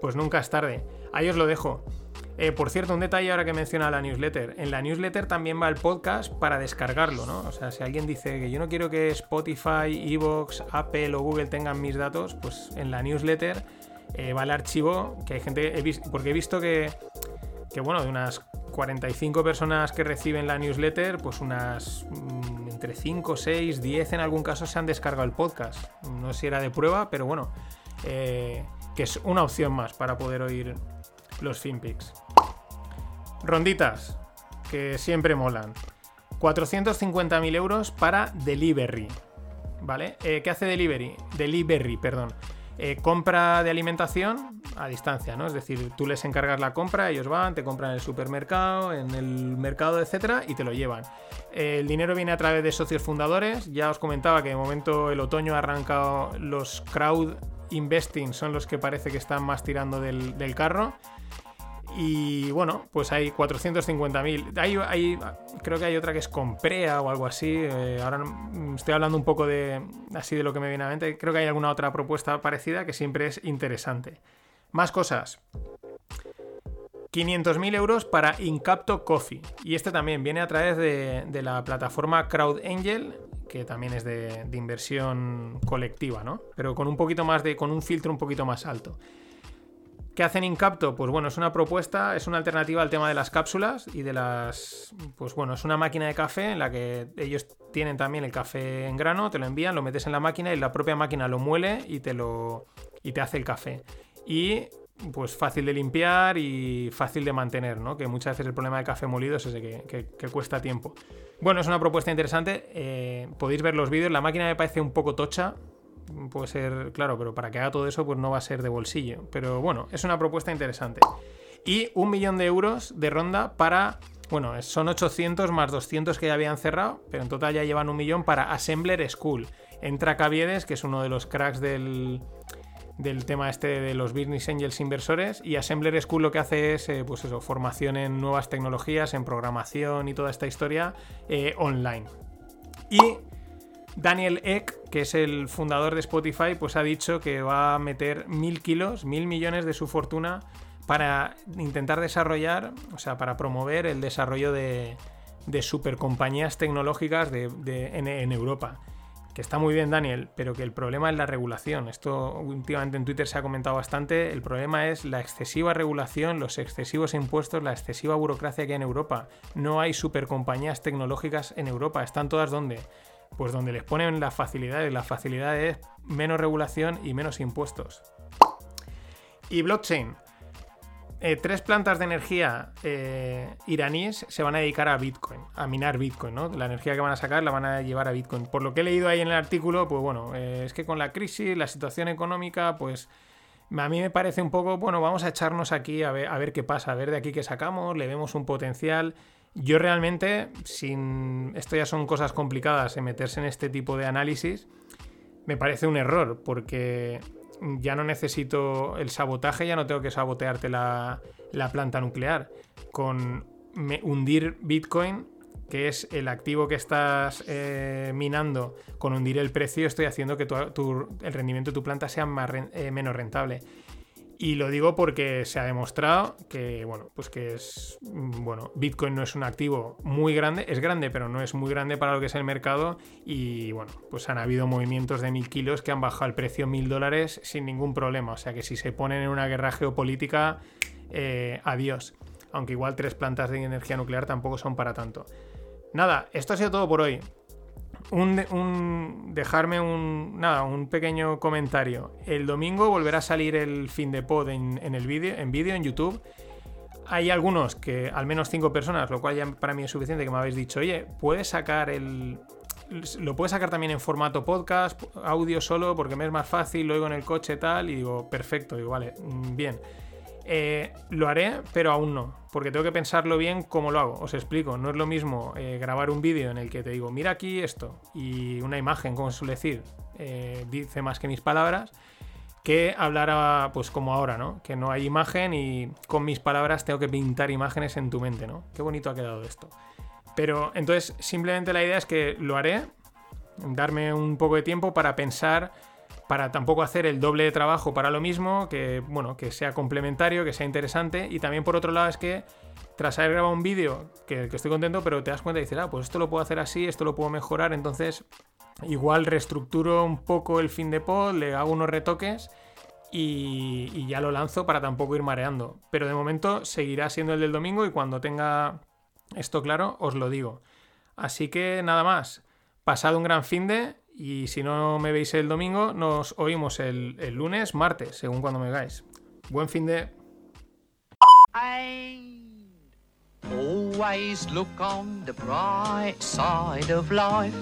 Speaker 5: pues nunca es tarde. Ahí os lo dejo. Eh, por cierto, un detalle ahora que menciona la newsletter. En la newsletter también va el podcast para descargarlo, ¿no? O sea, si alguien dice que yo no quiero que Spotify, Evox, Apple o Google tengan mis datos, pues en la newsletter eh, va el archivo que hay gente... He porque he visto que, que, bueno, de unas 45 personas que reciben la newsletter, pues unas mm, entre 5, 6, 10 en algún caso se han descargado el podcast. No sé si era de prueba, pero bueno, eh, que es una opción más para poder oír los FinPix. Ronditas, que siempre molan. 450.000 euros para Delivery. ¿Vale? Eh, ¿Qué hace Delivery? Delivery, perdón. Eh, compra de alimentación a distancia, ¿no? Es decir, tú les encargas la compra, ellos van, te compran en el supermercado, en el mercado, etcétera, y te lo llevan. El dinero viene a través de socios fundadores. Ya os comentaba que de momento el otoño ha arrancado los crowd investing, son los que parece que están más tirando del, carro. Y bueno, pues hay 450.000. Hay, hay, creo que hay otra que es Comprea o algo así. Eh, ahora estoy hablando un poco de así de lo que me viene a mente. Creo que hay alguna otra propuesta parecida que siempre es interesante. Más cosas. 500.000 euros para Incapto Coffee. Y este también viene a través de, la plataforma Crowd Angel, que también es de, de, inversión colectiva, ¿no? Pero con un poquito más de. con un filtro un poquito más alto. ¿Qué hacen Incapto? Pues bueno, es una propuesta, es una alternativa al tema de las cápsulas y de las... Pues bueno, es una máquina de café en la que ellos tienen también el café en grano, te lo envían, lo metes en la máquina y la propia máquina lo muele y te lo... y te hace el café. Y pues fácil de limpiar y fácil de mantener, ¿no? Que muchas veces el problema del café molido es ese que, que, cuesta tiempo. Bueno, es una propuesta interesante. Eh, podéis ver los vídeos. La máquina me parece un poco tocha puede ser, claro, pero para que haga todo eso, pues no va a ser de bolsillo. Pero bueno, es una propuesta interesante. Y un millón de euros de ronda para, bueno, son 800 más 200 que ya habían cerrado, pero en total ya llevan un millón para Assembler School. Entra Caviedes, que es uno de los cracks del, del tema este de los Business Angels inversores y Assembler School lo que hace es eh, pues eso, formación en nuevas tecnologías, en programación y toda esta historia eh, online. Y Daniel Eck, que es el fundador de Spotify, pues ha dicho que va a meter mil kilos, mil millones de su fortuna para intentar desarrollar, o sea, para promover el desarrollo de, de supercompañías tecnológicas de, en, Europa. Que está muy bien, Daniel, pero que el problema es la regulación. Esto últimamente en Twitter se ha comentado bastante. El problema es la excesiva regulación, los excesivos impuestos, la excesiva burocracia que hay en Europa. No hay supercompañías tecnológicas en Europa. ¿Están todas donde? Pues donde les ponen las facilidades. Las facilidades menos regulación y menos impuestos. Y blockchain. Eh, tres plantas de energía eh, iraníes se van a dedicar a Bitcoin, a minar Bitcoin, ¿no? La energía que van a sacar la van a llevar a Bitcoin. Por lo que he leído ahí en el artículo, pues bueno, eh, es que con la crisis, la situación económica, pues a mí me parece un poco, bueno, vamos a echarnos aquí a ver, a ver qué pasa, a ver de aquí qué sacamos, le vemos un potencial. Yo realmente, sin. Esto ya son cosas complicadas en meterse en este tipo de análisis. Me parece un error, porque ya no necesito el sabotaje, ya no tengo que sabotearte la, la planta nuclear. Con hundir Bitcoin, que es el activo que estás eh, minando, con hundir el precio, estoy haciendo que el rendimiento de tu planta sea más eh, menos rentable. Y lo digo porque se ha demostrado que, bueno, pues que es, mm, bueno, Bitcoin no es un activo muy grande, es grande, pero no es muy grande para lo que es el mercado. Y bueno, pues han habido movimientos de mil kilos que han bajado el precio mil dólares sin ningún problema. O sea que si se ponen en una guerra geopolítica, eh, adiós. Aunque igual tres plantas de energía nuclear tampoco son para tanto. Nada, esto ha sido todo por hoy un, un- dejarme un nada, un pequeño comentario. El domingo volverá a salir el fin de pod en, en el vídeo, en vídeo en YouTube. Hay algunos que, al menos cinco personas, lo cual ya para mí es suficiente, que me habéis dicho, oye, puedes sacar el. Lo puedes sacar también en formato podcast, audio solo, porque me es más fácil, lo oigo en el coche tal, y digo, perfecto, digo, vale, mm, bien. Eh, lo haré, pero aún no, porque tengo que pensarlo bien cómo lo hago. Os explico, no es lo mismo eh, grabar un vídeo en el que te digo, mira aquí esto, y una imagen, como suele decir, eh, dice más que mis palabras, que hablar a- pues como ahora, ¿no? Que no hay imagen y con mis palabras tengo que pintar imágenes en tu mente, ¿no? Qué bonito ha quedado esto. Pero entonces, simplemente la idea es que lo haré, darme un poco de tiempo para pensar, para tampoco hacer el doble de trabajo para lo mismo, que bueno, que sea complementario, que sea interesante. Y también por otro lado es que tras haber grabado un vídeo, que, estoy contento, pero te das cuenta y dices, ah, pues esto lo puedo hacer así, esto lo puedo mejorar, entonces igual reestructuro un poco el fin de pod, le hago unos retoques. Y, ya lo lanzo para tampoco ir mareando. Pero de momento seguirá siendo el del domingo y cuando tenga esto claro os lo digo. Así que nada más. Pasad un gran fin de y si no me veis el domingo, nos oímos el, el lunes, martes, según cuando me veáis. Buen fin de...
Speaker 10: Always look on the bright side of life.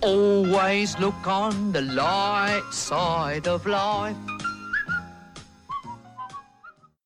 Speaker 10: Always look on the light side of life.